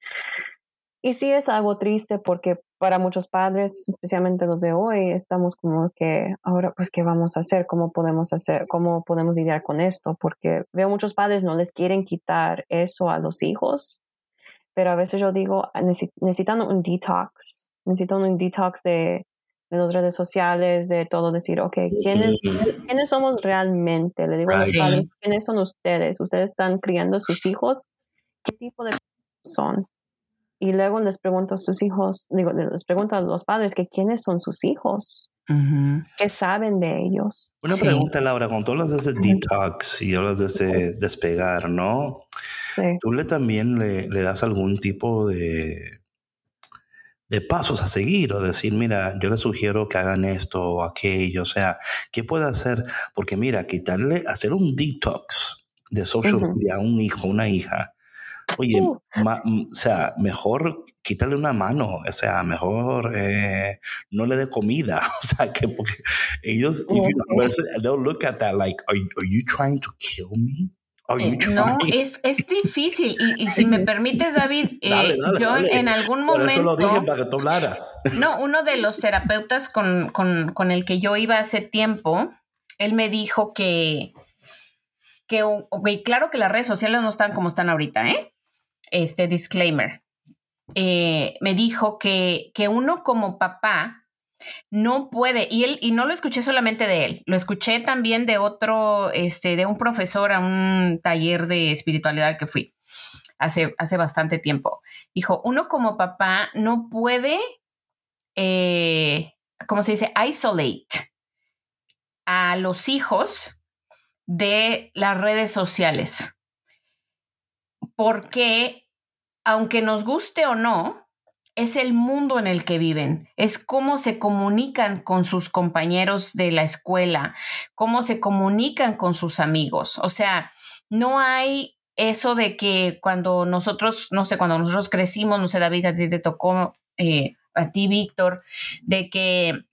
y sí es algo triste porque para muchos padres, especialmente los de hoy, estamos como que, ahora, pues, ¿qué vamos a hacer? ¿Cómo podemos hacer? ¿Cómo podemos lidiar con esto? Porque veo muchos padres no les quieren quitar eso a los hijos, pero a veces yo digo, necesitan un detox, necesitan un detox de, de las redes sociales, de todo, decir, ok, ¿quiénes, ¿quiénes somos realmente? Le digo a los padres, ¿quiénes son ustedes? ¿Ustedes están criando sus hijos? ¿Qué tipo de son? Y luego les pregunto a sus hijos, digo, les pregunto a los padres que quiénes son sus hijos, qué saben de ellos. Una pregunta, Laura, cuando tú hablas de ese detox y hablas de ese despegar, ¿no? Sí. ¿Tú le también le, le das algún tipo de de pasos a seguir o decir, mira, yo les sugiero que hagan esto o aquello, o sea, ¿qué puede hacer? Porque mira, quitarle, hacer un detox de social media a un hijo, una hija, oye, uh. o sea, mejor quitarle una mano, o sea, mejor eh, no le dé comida, o sea, que porque ellos, they'll look at that like, are, are you trying to kill me? Eh, no, es, es difícil. Y, si me permites, David, eh, yo en algún momento. lo dije para que tú No, uno de los terapeutas con, con, con, el que yo iba hace tiempo, él me dijo que. que claro que las redes sociales no están como están ahorita, ¿eh? Este disclaimer. Eh, me dijo que, que uno como papá no puede, y él, y no lo escuché solamente de él, lo escuché también de otro, este, de un profesor a un taller de espiritualidad que fui hace, hace bastante tiempo. Dijo, uno como papá no puede, eh, ¿cómo se dice? Isolate a los hijos de las redes sociales. Porque, aunque nos guste o no, es el mundo en el que viven, es cómo se comunican con sus compañeros de la escuela, cómo se comunican con sus amigos. O sea, no hay eso de que cuando nosotros, no sé, cuando nosotros crecimos, no sé, David, a ti te tocó, eh, a ti, Víctor, de que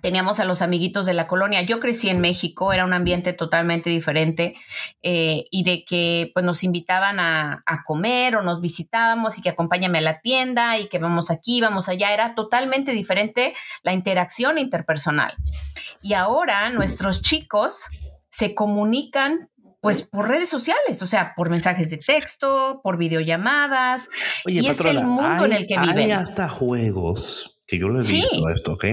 teníamos a los amiguitos de la colonia. Yo crecí en México, era un ambiente totalmente diferente eh, y de que pues nos invitaban a, comer o nos visitábamos y que acompáñame a la tienda y que vamos aquí, vamos allá. Era totalmente diferente la interacción interpersonal. Y ahora nuestros chicos se comunican pues por redes sociales, o sea, por mensajes de texto, por videollamadas. y es el mundo en el que viven. Hay hasta juegos que yo lo he visto esto, ¿ok?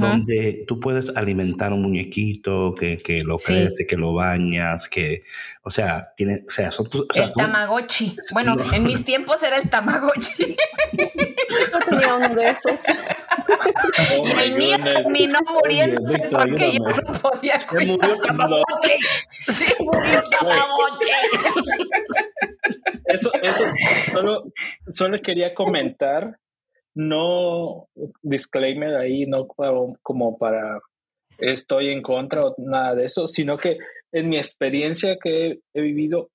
Donde tú puedes alimentar un muñequito que, que lo crece, que lo bañas, que, o sea, tiene, o sea, son tus... el tamagotchi. bueno, en mis tiempos era el tamagotchi. Yo tenía uno de esos. Oh el mío terminó muriéndose porque yo no podía cuidar el tamagotchi. Se murió el tamagotchi. Eso, eso, solo, solo quería comentar no disclaimer ahí, no como para estoy en contra o nada de eso, sino que en mi experiencia que he vivido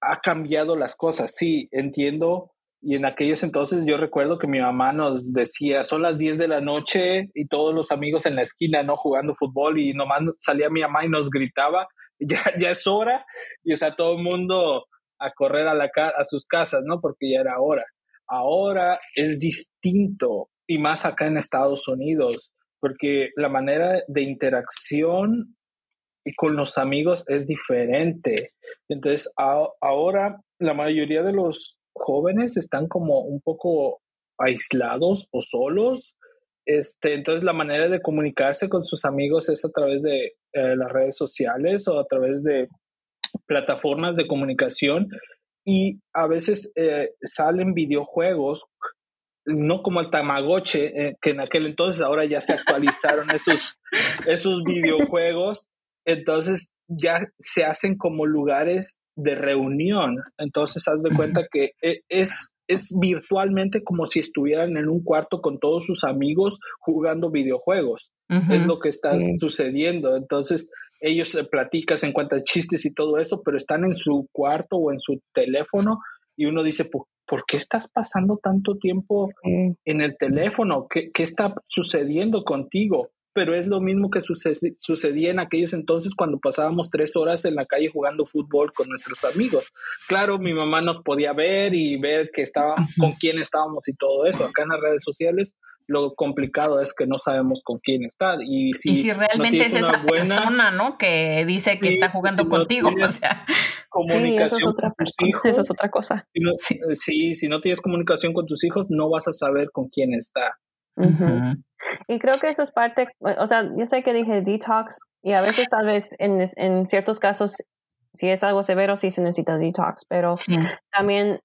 ha cambiado las cosas. Sí, entiendo. Y en aquellos entonces yo recuerdo que mi mamá nos decía, son las 10 de la noche y todos los amigos en la esquina, ¿no? Jugando fútbol y nomás salía mi mamá y nos gritaba, ya, es hora. Y o sea, todo el mundo a correr a, la, a sus casas, ¿no? Porque ya era hora. Ahora es distinto y más acá en Estados Unidos, porque la manera de interacción con los amigos es diferente. Entonces, ahora la mayoría de los jóvenes están como un poco aislados o solos. Este, entonces, la manera de comunicarse con sus amigos es a través de eh, las redes sociales o a través de plataformas de comunicación y a veces eh, salen videojuegos, no como el Tamagotchi, eh, que en aquel entonces ahora ya se actualizaron esos, esos videojuegos, entonces ya se hacen como lugares de reunión, entonces haz de cuenta que eh, es, es virtualmente como si estuvieran en un cuarto con todos sus amigos jugando videojuegos, es lo que está sucediendo, entonces ellos se platican, se encuentran chistes y todo eso, pero están en su cuarto o en su teléfono y uno dice, ¿por, qué estás pasando tanto tiempo en el teléfono? ¿Qué, ¿Qué, está sucediendo contigo? pero es lo mismo que sucedía en aquellos entonces cuando pasábamos tres horas en la calle jugando fútbol con nuestros amigos. Claro, mi mamá nos podía ver y ver que estaba, con quién estábamos y todo eso. Acá en las redes sociales lo complicado es que no sabemos con quién está. Y si, realmente es esa persona, ¿no? Que dice que está jugando contigo. O sea, comunicación eso es otra, con tus hijos. Eso es otra cosa. sí, si no tienes comunicación con tus hijos, no vas a saber con quién está. Y creo que eso es parte, o sea, yo sé que dije detox y a veces tal vez en, en ciertos casos, si es algo severo, sí se necesita detox, pero también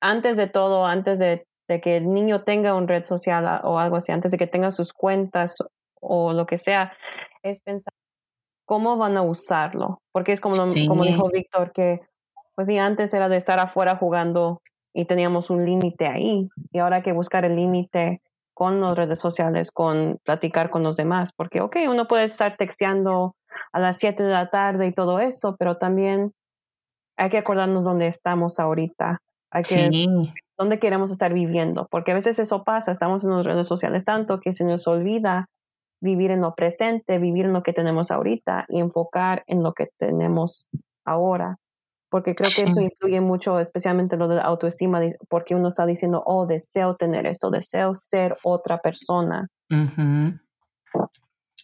antes de todo, antes de, de, que el niño tenga una red social o algo así, antes de que tenga sus cuentas o lo que sea, es pensar cómo van a usarlo, porque es como, como dijo Víctor, que pues sí, antes era de estar afuera jugando y teníamos un límite ahí y ahora hay que buscar el límite con las redes sociales, con platicar con los demás, porque, ok, uno puede estar texteando a las 7 de la tarde y todo eso, pero también hay que acordarnos dónde estamos ahorita, hay que, dónde queremos estar viviendo, porque a veces eso pasa, estamos en las redes sociales tanto que se nos olvida vivir en lo presente, vivir en lo que tenemos ahorita y enfocar en lo que tenemos ahora porque creo que eso influye mucho, especialmente lo de la autoestima, porque uno está diciendo, oh, deseo tener esto, deseo ser otra persona.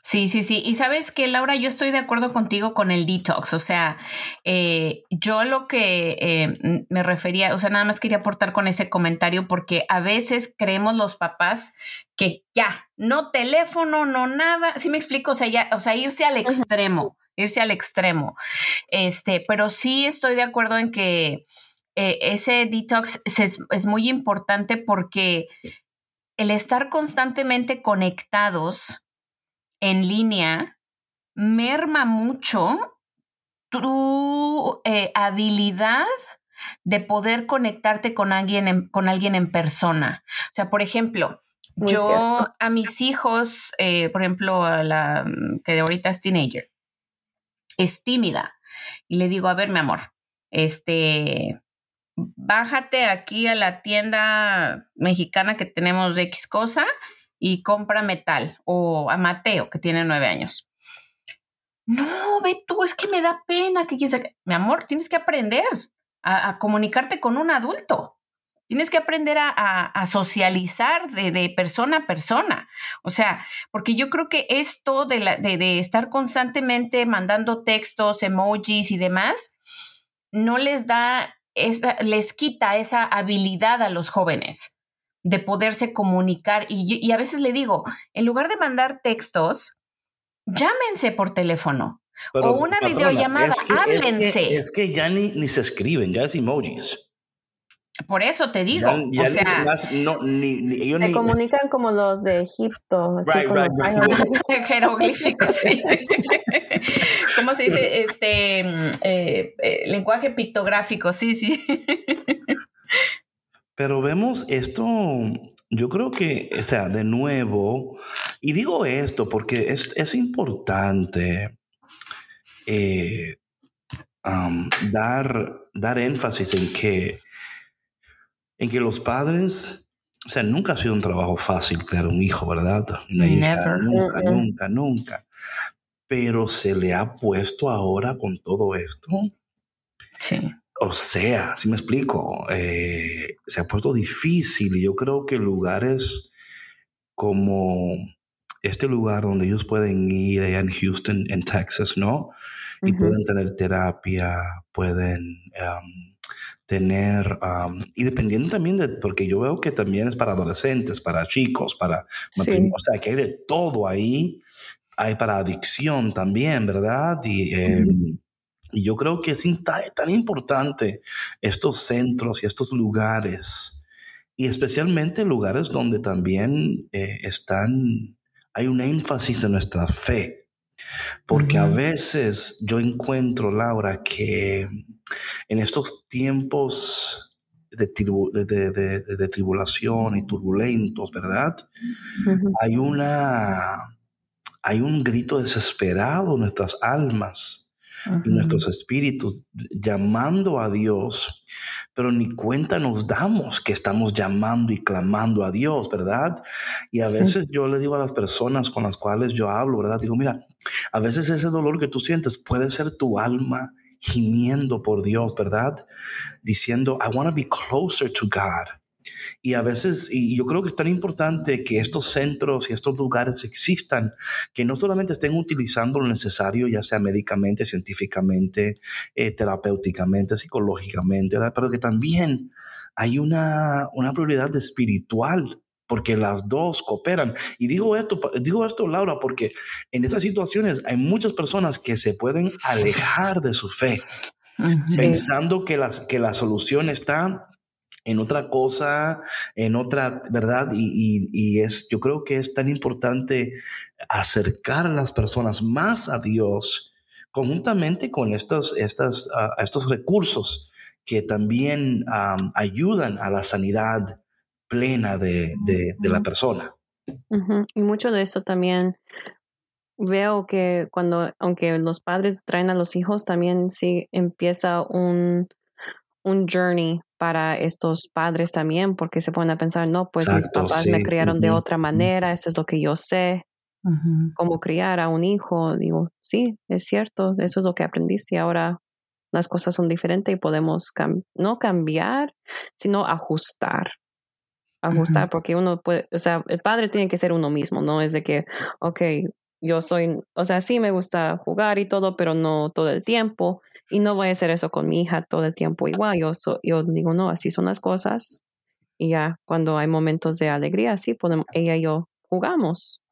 Sí, sí, sí. Y sabes que, Laura, yo estoy de acuerdo contigo con el detox. O sea, eh, yo lo que eh, me refería, o sea, nada más quería aportar con ese comentario porque a veces creemos los papás que ya, no teléfono, no nada. Sí me explico, o sea, ya, o sea, irse al extremo irse al extremo. Este, pero sí estoy de acuerdo en que eh, ese detox es, muy importante porque el estar constantemente conectados en línea merma mucho tu eh, habilidad de poder conectarte con alguien en, con alguien en persona. O sea, por ejemplo, yo a mis hijos, eh, por ejemplo, a la que ahorita es teenager, es tímida. Y le digo, a ver, mi amor, este, bájate aquí a la tienda mexicana que tenemos de X cosa y compra metal. O a Mateo, que tiene nueve años. No, ve tú, es que me da pena que quien Mi amor, tienes que aprender a, comunicarte con un adulto. Tienes que aprender a, socializar de, persona a persona. O sea, porque yo creo que esto de, la, de, estar constantemente mandando textos, emojis y demás, no les da, les quita esa habilidad a los jóvenes de poderse comunicar. Y, y a veces le digo, en lugar de mandar textos, llámense por teléfono o una videollamada, háblense. Es que, ya ni, ni, se escriben, ya es emojis. Por eso te digo. Ya, o sea, no, ni, se comunican como los de Egipto, así right, right, jeroglíficos, sí. ¿Cómo se dice? Este eh, eh, lenguaje pictográfico, sí, sí. Pero vemos esto, yo creo que, o sea, de nuevo, y digo esto porque es, es importante eh, dar, dar énfasis en que, en que los padres, o sea, nunca ha sido un trabajo fácil crear un hijo, ¿verdad? nunca, nunca, nunca. Pero se le ha puesto ahora con todo esto. Sí. O sea, si me explico, eh, se ha puesto difícil y yo creo que lugares como este lugar donde ellos pueden ir allá en Houston, en Texas, ¿no? Y pueden tener terapia, pueden tener, y dependiendo también de, porque yo veo que también es para adolescentes, para chicos, para o sea, que hay de todo ahí, hay para adicción también, ¿verdad? Y, em, y yo creo que es tan importante estos centros y estos lugares, y especialmente lugares donde también eh, están hay un énfasis en nuestra fe. Porque a veces yo encuentro, Laura, que en estos tiempos de, tribulación y turbulentos, ¿verdad? Hay una, hay un grito desesperado en nuestras almas nuestros espíritus llamando a Dios, pero ni cuenta nos damos que estamos llamando y clamando a Dios, ¿verdad? Y a veces yo le digo a las personas con las cuales yo hablo, ¿verdad? Digo, mira, a veces ese dolor que tú sientes puede ser tu alma gimiendo por Dios, ¿verdad? Diciendo, I want to be closer to God. Y a veces, y yo creo que es tan importante que estos centros y estos lugares existan, que no solamente estén utilizando lo necesario, ya sea médicamente, científicamente, eh, terapéuticamente, psicológicamente, pero que también hay una, una prioridad espiritual porque las dos cooperan. Y digo esto, digo esto, Laura, porque en estas situaciones hay muchas personas que se pueden alejar de su fe, pensando que, las, que la solución está en otra cosa, en otra, ¿verdad? Y, es, yo creo que es tan importante acercar a las personas más a Dios conjuntamente con estos, estas, estos recursos que también ayudan a la sanidad plena de, la persona. Y mucho de eso también veo que cuando, aunque los padres traen a los hijos, también sí empieza un, un journey para estos padres también, porque se ponen a pensar, no, pues mis papás me criaron de otra manera, eso es lo que yo sé, cómo criar a un hijo. Digo, sí, es cierto, eso es lo que aprendiste y ahora las cosas son diferentes y podemos no cambiar, sino ajustar. Ajustar, porque uno puede, o sea, el padre tiene que ser uno mismo, no es de que, ok, yo soy, o sea, sí me gusta jugar y todo, pero no todo el tiempo y no voy a hacer eso con mi hija todo el tiempo igual. Yo, yo digo, no, así son las cosas. Y ya cuando hay momentos de alegría, sí, podemos, ella y yo jugamos.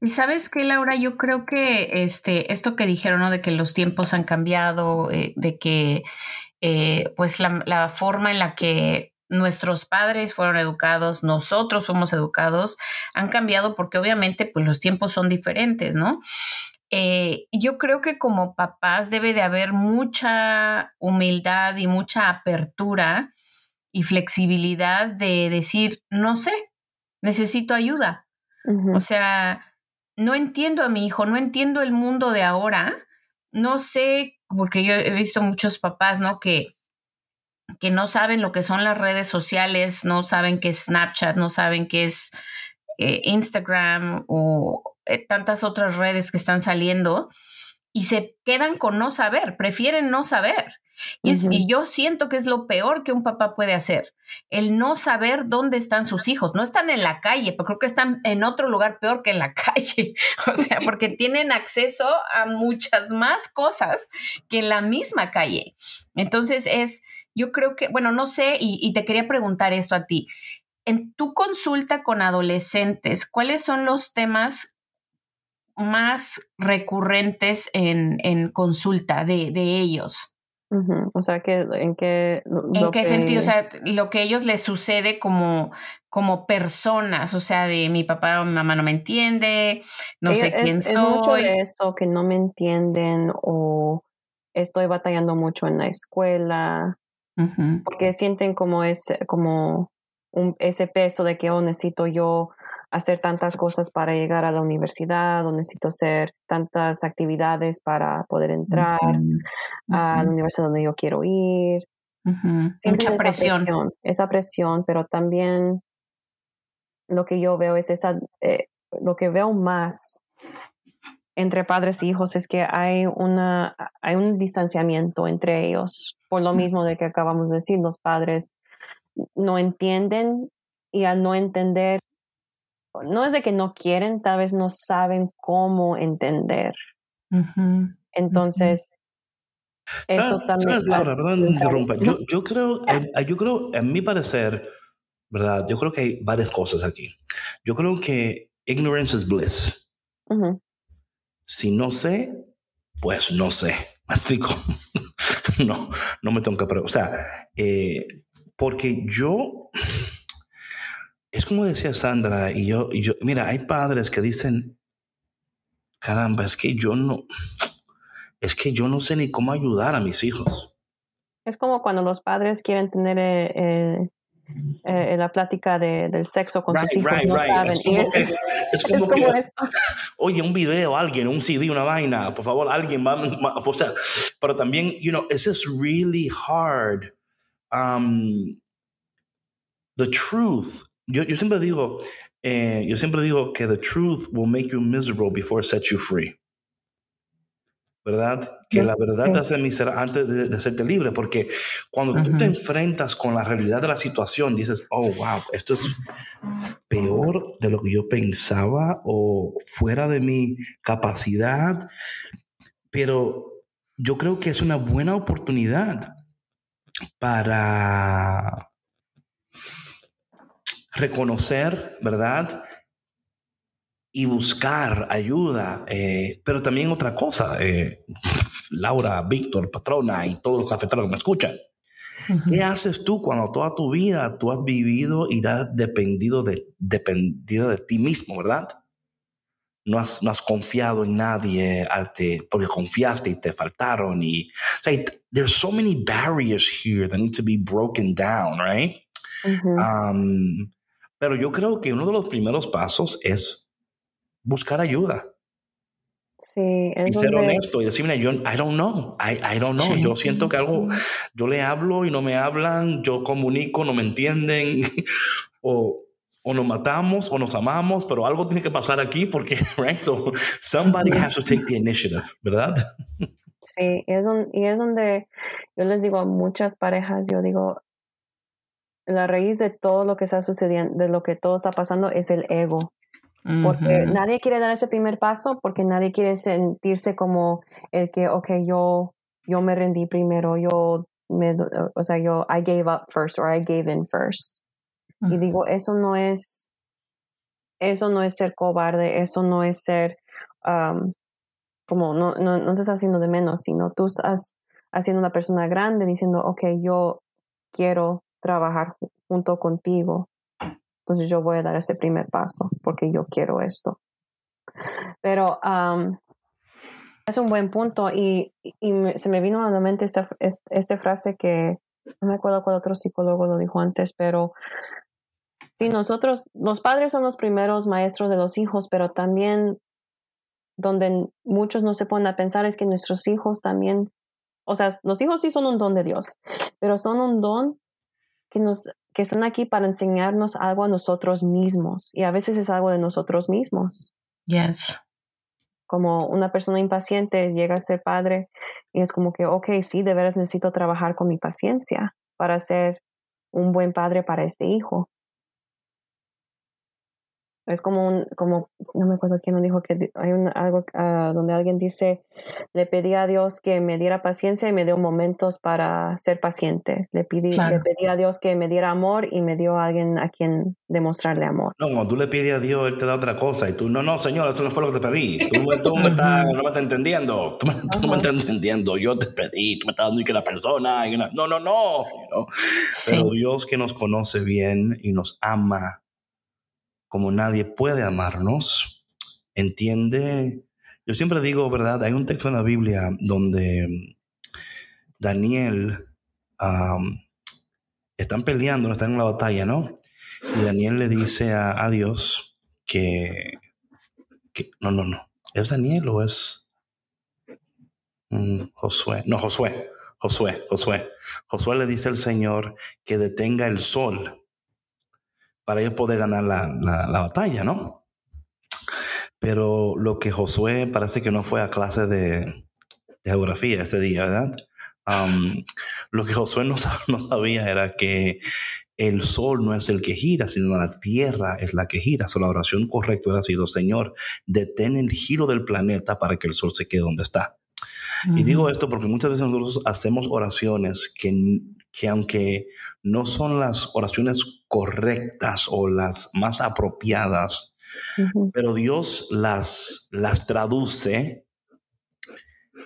Y sabes qué, Laura, yo creo que este, esto que dijeron, ¿no? De que los tiempos han cambiado, eh, de que eh, pues la, la, forma en la que nuestros padres fueron educados, nosotros fuimos educados, han cambiado porque obviamente pues los tiempos son diferentes, ¿no? Eh, yo creo que como papás debe de haber mucha humildad y mucha apertura y flexibilidad de decir, no sé, necesito ayuda. O sea, no entiendo a mi hijo, no entiendo el mundo de ahora, no sé, porque yo he visto muchos papás, ¿no? Que, que no saben lo que son las redes sociales, no saben qué es Snapchat, no saben qué es eh, Instagram o eh, tantas otras redes que están saliendo y se quedan con no saber, prefieren no saber. Y, yo siento que es lo peor que un papá puede hacer, el no saber dónde están sus hijos. No están en la calle, pero creo que están en otro lugar peor que en la calle. O sea, porque tienen acceso a muchas más cosas que en la misma calle. Entonces es, yo creo que, bueno, no sé, y, te quería preguntar esto a ti. En tu consulta con adolescentes, ¿cuáles son los temas más recurrentes en, consulta de, de ellos? O sea, que, ¿en qué, ¿En qué sentido? O sea, lo que a ellos les sucede como, como personas, o sea, de mi papá o mi mamá no me entiende, no sé quién soy. Es mucho de eso, que no me entienden o estoy batallando mucho en la escuela, porque sienten como ese, como un, ese peso de que oh, necesito yo hacer tantas cosas para llegar a la universidad, o necesito hacer tantas actividades para poder entrar a la universidad donde yo quiero ir. Mucha presión. Esa presión, pero también lo que yo veo es esa, eh, lo que veo más entre padres e hijos es que hay una hay un distanciamiento entre ellos por lo mismo de que acabamos de decir los padres no entienden y al no entender no es de que no quieren, tal vez no saben cómo entender. Entonces, eso también. Laura, perdón, Yo, yo, creo, yo creo, en mi parecer, ¿verdad? Yo creo que hay varias cosas aquí. Yo creo que ignorance is bliss. Si no sé, pues no sé. ¿Me explico? no, no me tengo que preguntar. O sea, eh, porque yo es como decía Sandra, y yo, y yo, mira, hay padres que dicen, caramba, es que yo no, es que yo no sé ni cómo ayudar a mis hijos. Es como cuando los padres quieren tener eh, eh, la plática del sexo con sus hijos, no saben. Es como, que, esto. Oye, un video, alguien, un CD, una vaina, por favor, alguien va, o sea, pero también, you know, this is really hard. Um, the truth yo, yo siempre digo, eh, yo siempre digo que the truth will make you miserable before it sets you free. ¿Verdad? Que la verdad te hace miserable antes de, hacerte libre, porque cuando tú te enfrentas con la realidad de la situación, dices, oh, wow, esto es peor de lo que yo pensaba o fuera de mi capacidad, pero yo creo que es una buena oportunidad para reconocer, ¿verdad? Y buscar ayuda, eh, pero también otra cosa, eh, Laura, Víctor, Patrona y todos los cafeteros que me escuchan. ¿Qué haces tú cuando toda tu vida tú has vivido y has dependido de, dependido de ti mismo, verdad? No has, no has confiado en nadie porque confiaste y te faltaron. Y, like, there's so many barriers here that need to be broken down, right? Pero yo creo que uno de los primeros pasos es buscar ayuda. Sí, y ser honesto y decirme, yo, I don't know, I, I don't know. Yo siento que algo, yo le hablo y no me hablan, yo comunico, no me entienden, o, o nos matamos o nos amamos, pero algo tiene que pasar aquí porque, right? So somebody has to take the initiative, ¿verdad? Sí, es y es donde yo les digo a muchas parejas, yo digo, la raíz de todo lo que está sucediendo, de lo que todo está pasando, es el ego. Porque nadie quiere dar ese primer paso, porque nadie quiere sentirse como el que, ok, yo, yo me rendí primero, yo me, o sea, yo, I gave up first, or I gave in first. Y digo, eso no es, eso no es ser cobarde, eso no es ser, um, como, no, no, no te estás haciendo de menos, sino tú estás haciendo una persona grande diciendo, ok, yo quiero trabajar junto contigo. Entonces yo voy a dar ese primer paso porque yo quiero esto. Pero Es un buen punto y, se me vino a la mente esta, esta, frase que no me acuerdo cuál otro psicólogo lo dijo antes, pero sí, nosotros, los padres son los primeros maestros de los hijos, pero también donde muchos no se ponen a pensar es que nuestros hijos también, o sea, los hijos sí son un don de Dios, pero son un don que nos que están aquí para enseñarnos algo a nosotros mismos y a veces es algo de nosotros mismos. Yes. Como una persona impaciente llega a ser padre y es como que, ok, sí, de veras necesito trabajar con mi paciencia para ser un buen padre para este hijo. Es como un, como, no me acuerdo quién me dijo que hay un, algo ah, donde alguien dice, le pedí a Dios que me diera paciencia y me dio momentos para ser paciente. Le pedí, le pedí a Dios que me diera amor y me dio a alguien a quien demostrarle amor. No, cuando tú le pides a Dios, Él te da otra cosa y tú, no, no, Señor, eso no fue lo que te pedí. Tú, tú me estás, no me estás entendiendo. Tú, no me estás entendiendo. Yo te pedí, tú me estás dando y que la persona. Y no, no, no. Pero Dios que nos conoce bien y nos ama como nadie puede amarnos, entiende. Yo siempre digo, ¿verdad? Hay un texto en la Biblia donde Daniel están peleando, están en la batalla, ¿no? Y Daniel le dice a, Dios que, no, no, no. ¿Es Daniel o es mm, Josué? No, Josué, Josué, Josué. Josué le dice al Señor que detenga el sol para ellos poder ganar la, batalla, ¿no? Pero lo que Josué parece que no fue a clase de, geografía ese día, ¿verdad? lo que Josué no, no, sabía era que el sol no es el que gira, sino la tierra es la que gira. So, la oración correcta hubiera sido, Señor, detén el giro del planeta para que el sol se quede donde está. Y digo esto porque muchas veces nosotros hacemos oraciones que que aunque no son las oraciones correctas o las más apropiadas, pero Dios las, las traduce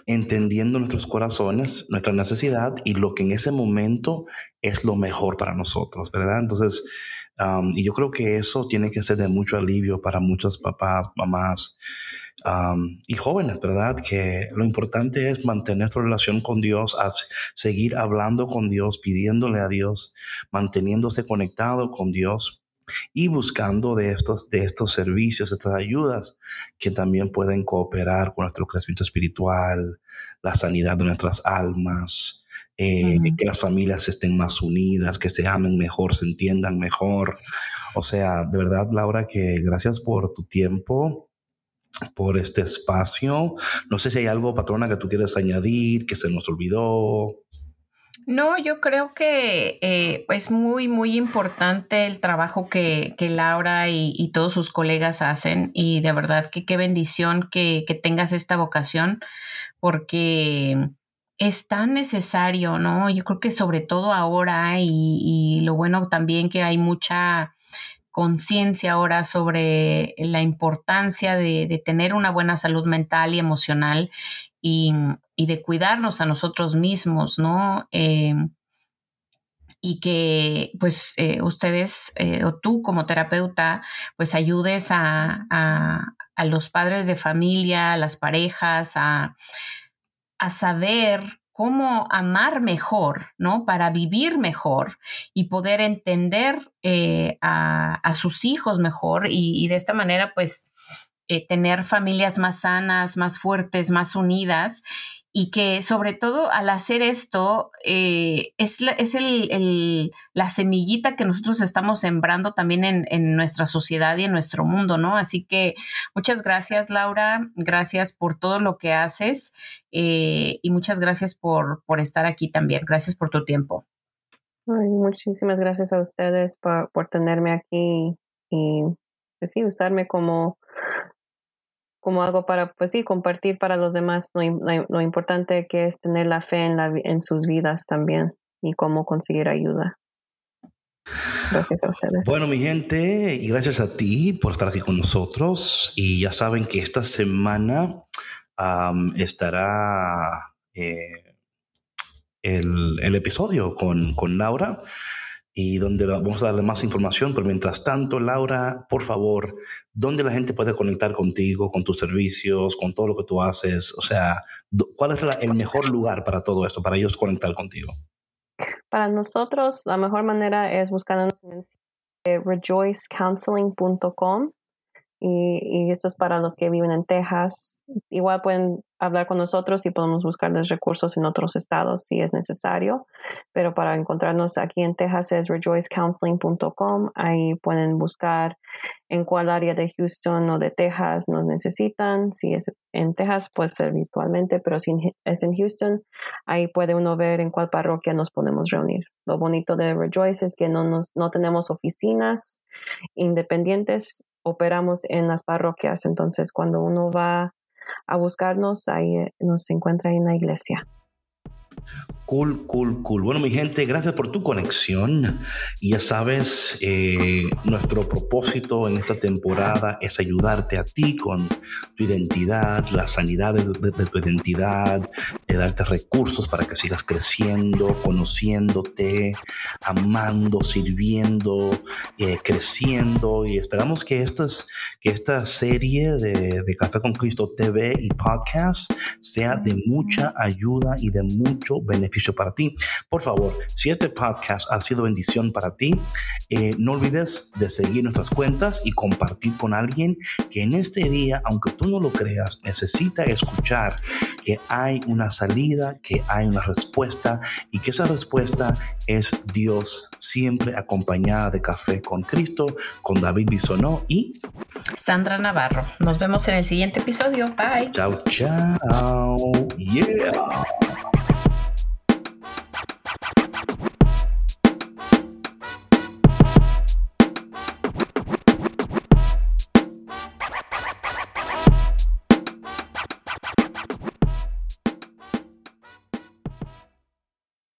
entendiendo nuestros corazones, nuestra necesidad y lo que en ese momento es lo mejor para nosotros, ¿verdad? Entonces, y yo creo que eso tiene que ser de mucho alivio para muchos papás, mamás, y jóvenes, ¿verdad? Que lo importante es mantener tu relación con Dios, seguir hablando con Dios, pidiéndole a Dios, manteniéndose conectado con Dios y buscando de estos, de estos servicios, estas ayudas que también pueden cooperar con nuestro crecimiento espiritual, la sanidad de nuestras almas, eh, que las familias estén más unidas, que se amen mejor, se entiendan mejor. O sea, de verdad, Laura, que gracias por tu tiempo por este espacio. No sé si hay algo, patrona, que tú quieres añadir, que se nos olvidó. No, yo creo que eh, es muy, muy importante el trabajo que, Laura y, todos sus colegas hacen y de verdad que qué bendición que, tengas esta vocación porque es tan necesario, ¿no? Yo creo que sobre todo ahora y, y lo bueno también que hay mucha conciencia ahora sobre la importancia de, tener una buena salud mental y emocional y, de cuidarnos a nosotros mismos, ¿no? Eh, y que pues eh, ustedes eh, o tú como terapeuta pues ayudes a, a, los padres de familia, a las parejas, a, a saber cómo amar mejor, ¿no? Para vivir mejor y poder entender eh, a, sus hijos mejor y, de esta manera, pues, eh, tener familias más sanas, más fuertes, más unidas y que sobre todo al hacer esto eh, es, la, es el, la semillita que nosotros estamos sembrando también en, nuestra sociedad y en nuestro mundo, ¿no? Así que muchas gracias, Laura, gracias por todo lo que haces eh, y muchas gracias por, por estar aquí también. Gracias por tu tiempo. muchísimas gracias a ustedes por, por tenerme aquí y pues sí, usarme como como algo para, pues sí, compartir para los demás lo, importante que es tener la fe en, la, en sus vidas también y cómo conseguir ayuda. Gracias a ustedes. Bueno, mi gente, y gracias a ti por estar aquí con nosotros. Y ya saben que esta semana estará eh, el, el, episodio con, con Laura. Y donde vamos a darle más información. Pero mientras tanto, Laura, por favor, ¿dónde la gente puede conectar contigo, con tus servicios, con todo lo que tú haces? O sea, ¿cuál es el mejor lugar para todo esto, para ellos conectar contigo? Para nosotros, la mejor manera es buscarnos en rejoicecounseling.com y, esto es para los que viven en Texas. Igual pueden hablar con nosotros y podemos buscarles recursos en otros estados si es necesario. Pero para encontrarnos aquí en Texas es rejoicecounseling.com. Ahí pueden buscar en cuál área de Houston o de Texas nos necesitan. Si es en Texas, puede ser virtualmente, pero si es en Houston, ahí puede uno ver en cuál parroquia nos podemos reunir. Lo bonito de Rejoice es que no, nos, no tenemos oficinas independientes operamos en las parroquias, entonces cuando uno va a buscarnos, ahí eh, nos encuentra en la iglesia. Cool, cool, cool. Bueno, mi gente, gracias por tu conexión. Y ya sabes, eh, nuestro propósito en esta temporada es ayudarte a ti con tu identidad, la sanidad de, tu identidad, de darte recursos para que sigas creciendo, conociéndote, amando, sirviendo, eh, creciendo. Y esperamos que, es que esta serie de, de Café con Cristo TV y podcast sea de mucha ayuda y de mucho beneficio para ti. Por favor, si este podcast ha sido bendición para ti, eh, no olvides de seguir nuestras cuentas y compartir con alguien que en este día, aunque tú no lo creas, necesita escuchar que hay una salida, que hay una respuesta y que esa respuesta es Dios siempre acompañada de café con Cristo, con David Bisonó y Sandra Navarro. Nos vemos en el siguiente episodio. Bye. Chao, chao. Yeah.